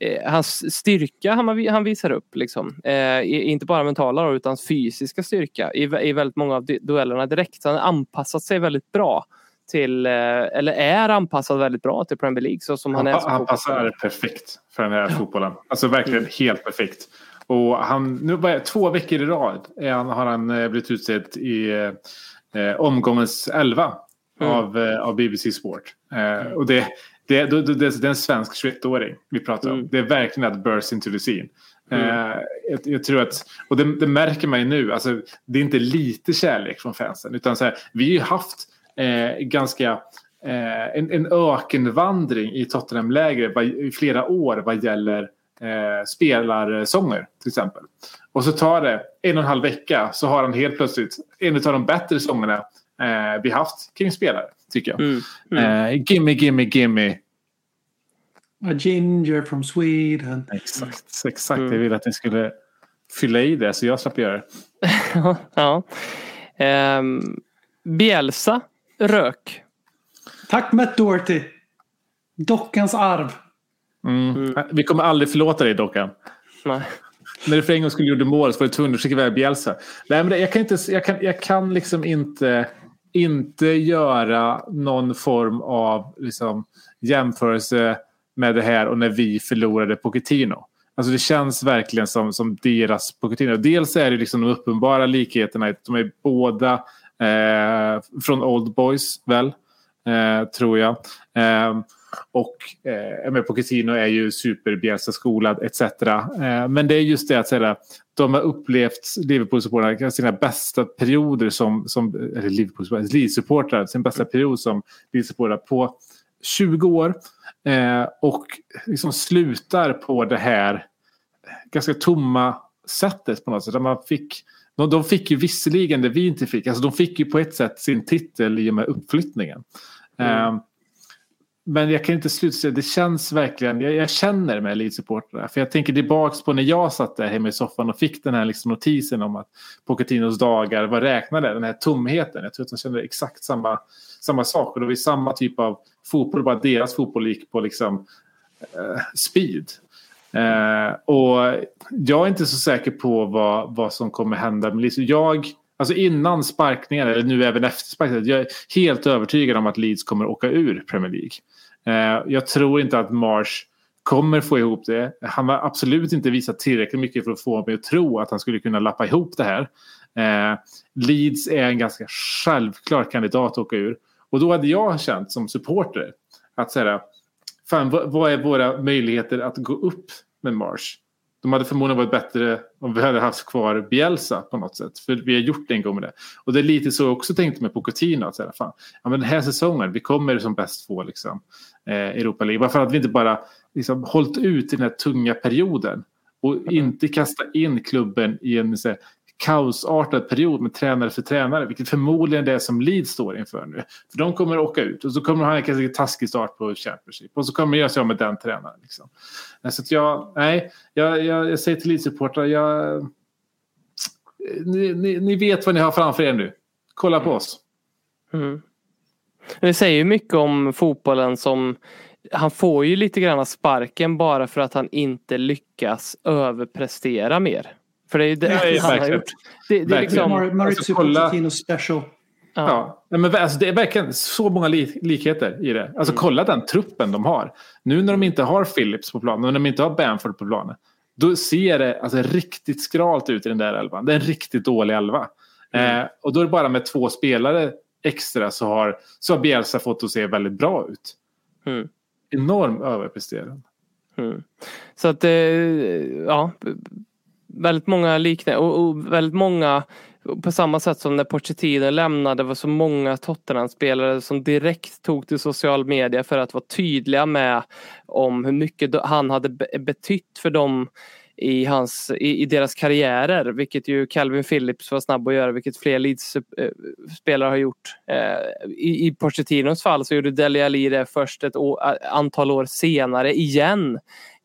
eh, hans styrka han, han visar upp. Liksom. Eh, inte bara mentala då, utan fysiska styrka i, i väldigt många av du- duellerna direkt. Han har anpassat sig väldigt bra till, eh, eller är anpassad väldigt bra till Premier League så som han, Han, är. som han passar perfekt för den här fotbollen. Alltså verkligen helt perfekt. Och han, nu var jag, två veckor i rad han, har han eh, blivit utsedd i eh, omgångens 11 Mm. av, av BBC Sport. Eh, och det, det, det, det, det är en svensk 21-åring vi pratar om. Mm. Det är verkligen att burst into the scene. Eh, jag, jag tror att, och det, det märker man ju nu, alltså, det är inte lite kärlek från fansen. Utan så här, vi har ju haft eh, ganska eh, en, en ökenvandring i Tottenham-läger i flera år vad gäller eh, spelarsånger till exempel. Och så tar det en och en halv vecka så har han helt plötsligt en av de bättre sångerna eh, vi haft kring spelare tycker jag. Mm. Mm. Eh, gimme, gimme, gimme. A ginger from Sweden. Exakt, exakt. Mm. Jag ville att ni skulle fylla i det så jag slapp göra det. ja. Ehm, Bielsa rök. Tack Matt Doherty. Dockans arv. Mm. Vi kommer aldrig förlåta dig Dockan. Nej. När du för en gång skulle gjorde mål så var du tvungen att skicka iväg Bielsa. Nej, men det, jag, kan inte, jag, kan, jag kan liksom inte, inte göra någon form av liksom, jämförelse med det här och när vi förlorade Pochettino. Alltså det känns verkligen som, som deras Pochettino. Dels är det liksom de uppenbara likheterna. De är båda eh, från Old Boys väl, eh, tror jag. Eh, och eh, med Pochettino är ju super skolad etc. Eh, men det är just det att säga, de har upplevt Liverpool-supportrar sina bästa perioder som, som eller Liverpool-supportrar, sin bästa period som Leeds-supportrar på 20 år. Eh, och liksom slutar på det här ganska tomma sättet på något sätt. Där man fick, de, de fick ju visserligen det vi inte fick. Alltså de fick ju på ett sätt sin titel i och med uppflyttningen. Eh, men jag kan inte sluta säga, det känns verkligen, jag, jag känner med Leeds-supportrar. För jag tänker tillbaks på när jag satt där hemma i soffan och fick den här liksom notisen om att Pochettinos dagar var räknade, den här tomheten. Jag tror att de kände exakt samma, samma sak. Och det var samma typ av fotboll, bara deras fotboll gick på liksom eh, speed. Eh, och jag är inte så säker på vad, vad som kommer hända med Leeds. Liksom jag, alltså innan sparkningen, eller nu även efter sparkningen, jag är helt övertygad om att Leeds kommer åka ur Premier League. Eh, jag tror inte att Marsh kommer få ihop det. Han har absolut inte visat tillräckligt mycket för att få mig att tro att han skulle kunna lappa ihop det här. Eh, Leeds är en ganska självklar kandidat att åka ur. Och då hade jag känt som supporter att säga, fan vad, vad är våra möjligheter att gå upp med Marsh? De hade förmodligen varit bättre om vi hade haft kvar Bielsa på något sätt. För vi har gjort det en gång med det. Och det är lite så jag också tänkte med Pochettino. Att säga, fan, ja, men den här säsongen, vi kommer som bäst få liksom, eh, Europa League. Varför att vi inte bara liksom, hållit ut i den här tunga perioden. Och inte kasta in klubben i en så här, kaosartad period med tränare för tränare. Vilket förmodligen är det som Leeds står inför nu. För de kommer att åka ut och så kommer de ha en taskig start på Championship. Och så kommer de göra sig av med den tränaren. Liksom. Så att jag, nej, jag, jag, jag säger till Leeds-supportrar, jag... Ni, ni, ni vet vad ni har framför er nu. Kolla på oss. Mm. Det säger ju mycket om fotbollen som han får ju lite grann sparken bara för att han inte lyckas överprestera mer. För det är det Ja, ja, han har gjort. Det, det är liksom, Maurizio alltså, kolla- Pochettino special. ja. Ja, men alltså, det är verkligen så många li- likheter i det. Alltså kolla den truppen de har. Nu när de inte har Phillips på planen och när de inte har Bamford på planen. Då ser det alltså, riktigt skralt ut i den där elvan. Det är en riktigt dålig elva. Eh, och då är det bara med två spelare extra så har, så har Bielsa fått att se väldigt bra ut. Mm. Enorm överpresteran. Mm. Så att, eh, ja, väldigt många liknande och, och väldigt många på samma sätt som när Pochettino lämnade var så många Tottenham-spelare som direkt tog till social media för att vara tydliga med om hur mycket han hade betytt för dem i, hans, i, i deras karriärer, vilket ju Calvin Phillips var snabb att göra, vilket fler Leeds-spelare har gjort. Eh, I, I Pochettinos fall så gjorde Dele Alli det först ett år, antal år senare igen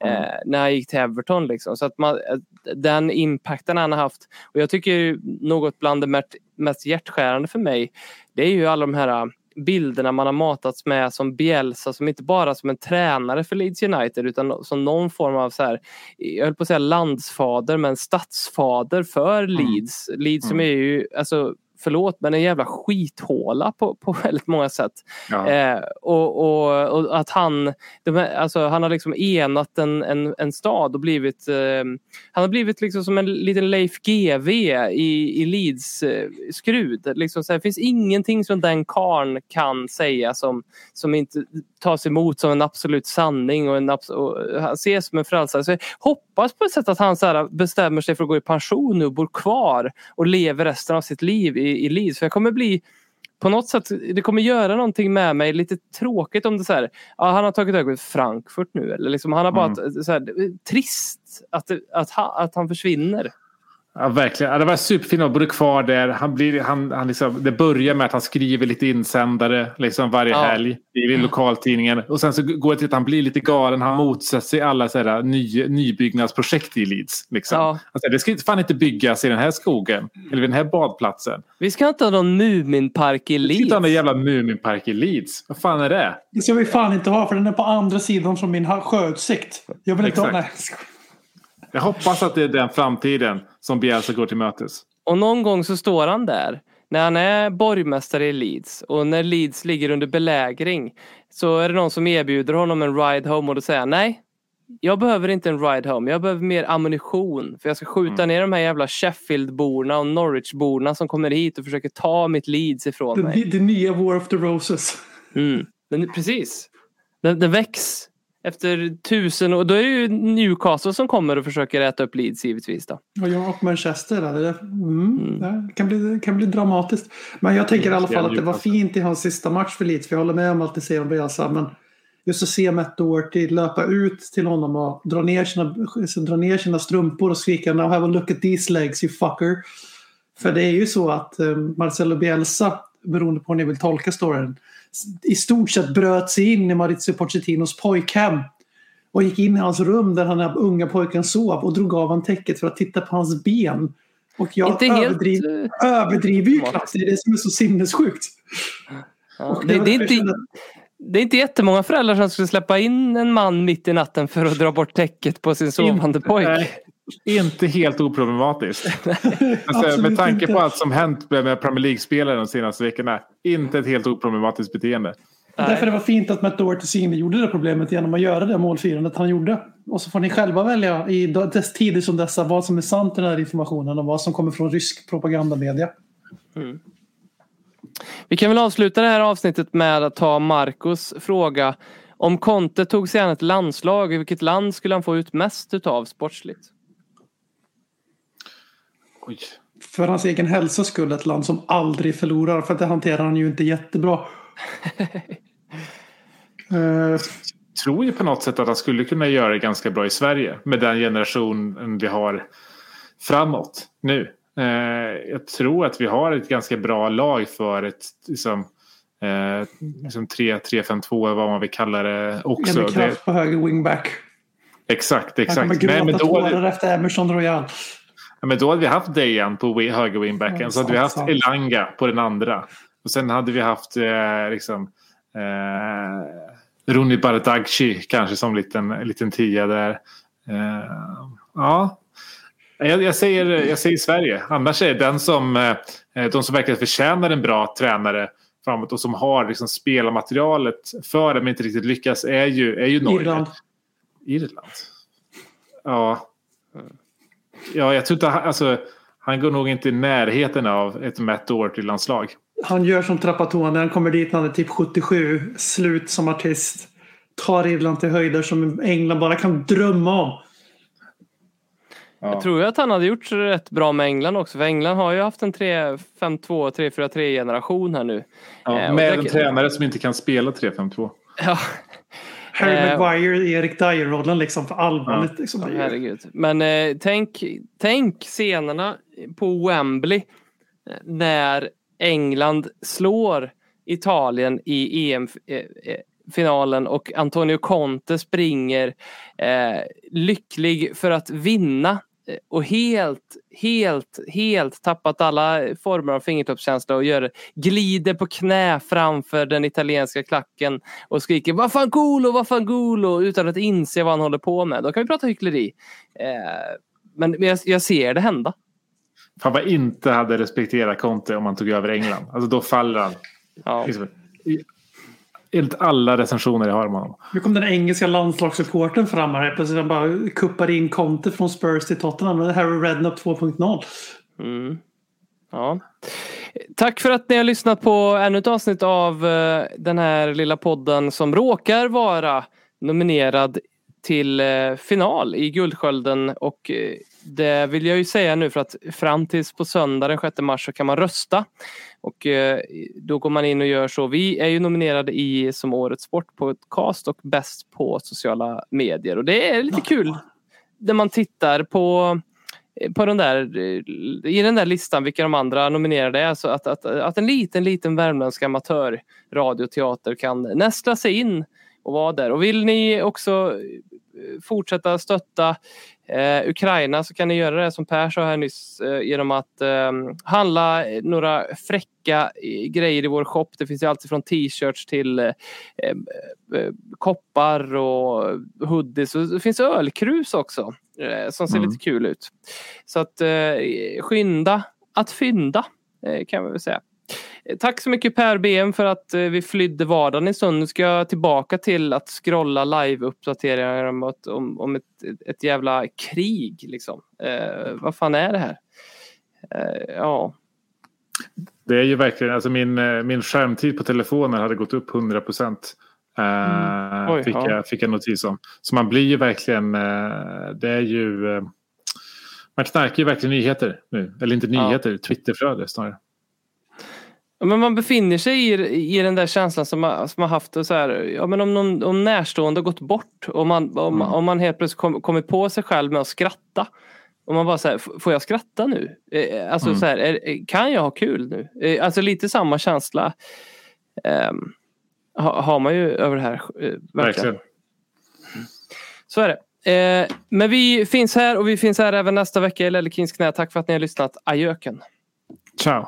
eh, när han gick till Everton. Liksom. Så att man, eh, den impacten han har haft. Och jag tycker något bland det mest- mest hjärtskärande för mig det är ju alla de här bilderna man har matats med som Bielsa som inte bara som en tränare för Leeds United utan som någon form av så här, jag höll på att säga landsfader men statsfader för Leeds. Leeds som är ju, alltså förlåt men en jävla skithåla på, på väldigt många sätt. Ja. Eh, och, och, och att han, de här, alltså, han har liksom enat en, en, en stad och blivit eh, Han har blivit liksom som en liten Leif GW i, i Leeds eh, skrud. Liksom, så här, det finns ingenting som den karn kan säga som, som inte tas emot som en absolut sanning och, en abs- och han ses som en frälsare. Så jag hoppas på ett sätt att han så här, bestämmer sig för att gå i pension nu och bor kvar och lever resten av sitt liv i, i Leeds. För jag kommer bli på något sätt, det kommer göra någonting med mig lite tråkigt om det så här, ja, han har tagit över Frankfurt nu eller liksom, han har bara ett- så här, trist att, att, han, att han försvinner. Ja, verkligen. Ja, det var superfint att bo kvar där. Han blir, han, han liksom, det börjar med att han skriver lite insändare liksom varje Ja. helg i lokaltidningen. Och sen så går det till att han blir lite galen. Han motsätter sig alla så här, ny, nybyggnadsprojekt i Leeds. Liksom. Ja. Alltså, det ska inte- fan inte byggas i den här skogen. Eller vid den här badplatsen. Vi ska inte ha någon Muminpark i Vi ska inte ha någon Leeds. jävla Muminpark i Leeds. Vad fan är det? Det ska vi fan inte ha för den är på andra sidan från min ha- sjöutsikt. Jag vill inte ha... Exakt. Nej. Jag hoppas att det är den framtiden som Bielsa går till mötes. Och någon gång så står han där när han är borgmästare i Leeds och när Leeds ligger under belägring så är det någon som erbjuder honom en ride home och då säger han nej. Jag behöver inte en ride home, jag behöver mer ammunition för jag ska skjuta ner de här jävla Sheffield-borna och Norwich-borna som kommer hit och försöker ta mitt Leeds ifrån Det, mig. det nya War of the Roses. Mm. Den, precis. Den, den väcks efter tusen och då är det ju Newcastle som kommer och försöker äta upp Leeds givetvis då. Och jag och Manchester. Det, mm, Det kan bli, det kan bli dramatiskt. Men jag tänker i alla fall att det var fint i hans sista match för Leeds. För jag håller med om allt det säger om Bielsa. Men just att se Matt Doherty löpa ut till honom och dra ner sina, dra ner sina strumpor och skrika Now have a look at these legs you fucker. För det är ju så att eh, Marcelo Bielsa, beroende på hur ni vill tolka storyn, i stort sett bröt sig in i Maurizio Pochettinos pojkhem och gick in i hans rum där den här unga pojken sov och drog av han täcket för att titta på hans ben. Och jag Inte helt, överdriver, eh, överdriver ju knappt. Det är det som är så sinnessjukt. Ja, det, det, är inte, känner- det är inte jättemånga föräldrar som skulle släppa in en man mitt i natten för att dra bort täcket på sin sovande pojk. Nej, inte helt oproblematiskt. Alltså, med tanke inte. på allt som hänt med Premier League-spelare de senaste veckorna. Inte ett helt oproblematiskt beteende. Därför det var fint att Matt Doherty synliggjorde det problemet genom att göra det målfirandet han gjorde. Och så får ni själva välja i dess tider som dessa vad som är sant i den här informationen och vad som kommer från rysk propagandamedia. Vi kan väl avsluta det här avsnittet med att ta Marcos fråga. Om Conte tog sig an ett landslag, i vilket land skulle han få ut mest utav sportsligt? Oj. För hans egen hälsas skull ett land som aldrig förlorar för det hanterar han ju inte jättebra. Eh, tror ju på något sätt att han skulle kunna göra det ganska bra i Sverige. Med den generationen vi har framåt nu. Eh, jag tror att vi har ett ganska bra lag för ett liksom, eh, liksom 3-5-2 vad man vill kalla det också. Det, Kraft på höger wingback. exakt, Han kommer exakt. Nej, men gråta då, tårar efter Emerson Royal. Ja, men då hade vi haft Dejan på höger wingbacken. Ja, så hade vi haft sant. Elanga på den andra. Och sen hade vi haft eh, liksom, eh, Ronny Baradagci kanske som liten, liten tia där. Eh, ja. Jag, jag, säger, jag säger Sverige. Annars är den som, eh, de som verkligen förtjänar en bra tränare framåt och som har liksom spelarmaterialet för det men inte riktigt lyckas är ju, är ju Norge. Irland. Irland. Ja. Ja, jag tror inte han- alltså, han går nog inte i närheten av ett Matt Doherty-landslag. Han gör som Trapattoni. Han kommer dit när han är typ 77. Slut som artist. Tar Irland till höjder som England bara kan drömma om. Jag tror ju att han hade gjort rätt bra med England också. För England har ju haft en 3-5-2, 3-4-3 generation här nu. Ja, Eh, med en tränare som inte kan spela 3-5-2. Ja, Harry Eh, Maguire i Erik Dyer-rollen liksom. För allvarligt. Liksom. Ja, herregud. Men eh, tänk, tänk scenerna på Wembley eh, när England slår Italien i EM-finalen och Antonio Conte springer eh, lycklig för att vinna eh, och helt, helt, helt tappat alla former av fingertoppskänsla och gör, glider på knä framför den italienska klacken och skriker vad fan gulo, vad fan gulo utan att inse vad han håller på med. Då kan vi prata hyckleri. Eh, men jag, jag ser det hända. Fan vad inte hade respekterat Conte om han tog över England. Alltså då faller han. Ja. Liksom, Enligt alla recensioner jag har om honom. Nu kom den engelska landslagssupporten fram här. Plötsligt han bara kuppar in Conte från Spurs till Tottenham. Det är Harry Redknapp 2.0. Mm. Ja. Tack för att ni har lyssnat på ännu ett avsnitt av eh, den här lilla podden som råkar vara nominerad till eh, final i Guldskölden och eh, det vill jag ju säga nu för att fram tills på söndag den 6 mars så kan man rösta. Och eh, då går man in och gör så. Vi är ju nominerade i som årets sportpodcast och bäst på sociala medier och det är lite kul när man tittar på på den där, i den där listan vilka de andra nominerade är. Så att, att, att en liten, liten värmländsk amatör radioteater kan nästla sig in och vara där. Och vill ni också eh, fortsätta stötta eh, Ukraina så kan ni göra det som Per sa här nyss eh, genom att eh, handla några fräcka eh, grejer i vår shop. Det finns ju alltid från t-shirts till eh, koppar och hoodies. Och det finns ölkrus också som ser Mm. lite kul ut. Så att skynda att fynda kan vi väl säga. Eh, Tack så mycket Per BM för att eh, vi flydde vardagen en stund. Nu ska jag tillbaka till att scrolla live-uppdateringar om, ett- om, om ett, ett jävla krig. Liksom. Eh, vad fan är det här? Eh, ja. Det är ju verkligen, alltså min, eh, min skärmtid på telefonen hade gått upp 100 procent. Mm. Oj, fick, ja. jag, fick jag notis om. Så man blir ju verkligen, eh, det är ju, eh, man knarkar ju verkligen nyheter nu. Eller inte Ja. nyheter, Twitterflöde snarare. Ja, Men man befinner sig i, i den där känslan som man, som man haft. Och så här, ja, men om någon om närstående har gått bort och man, om, Mm. om man helt plötsligt kom, kommit på sig själv med att skratta. Och man bara så här, "F- får jag skratta nu? Eh, Alltså Mm. så här, är, kan jag ha kul nu? Eh, Alltså lite samma känsla ha, har man ju över det här. eh, verkligen. Verkligen. Så är det. Eh, men vi finns här och vi finns här även nästa vecka i Lelle Kings knä. Tack för att ni har lyssnat. Ajöken. Ciao.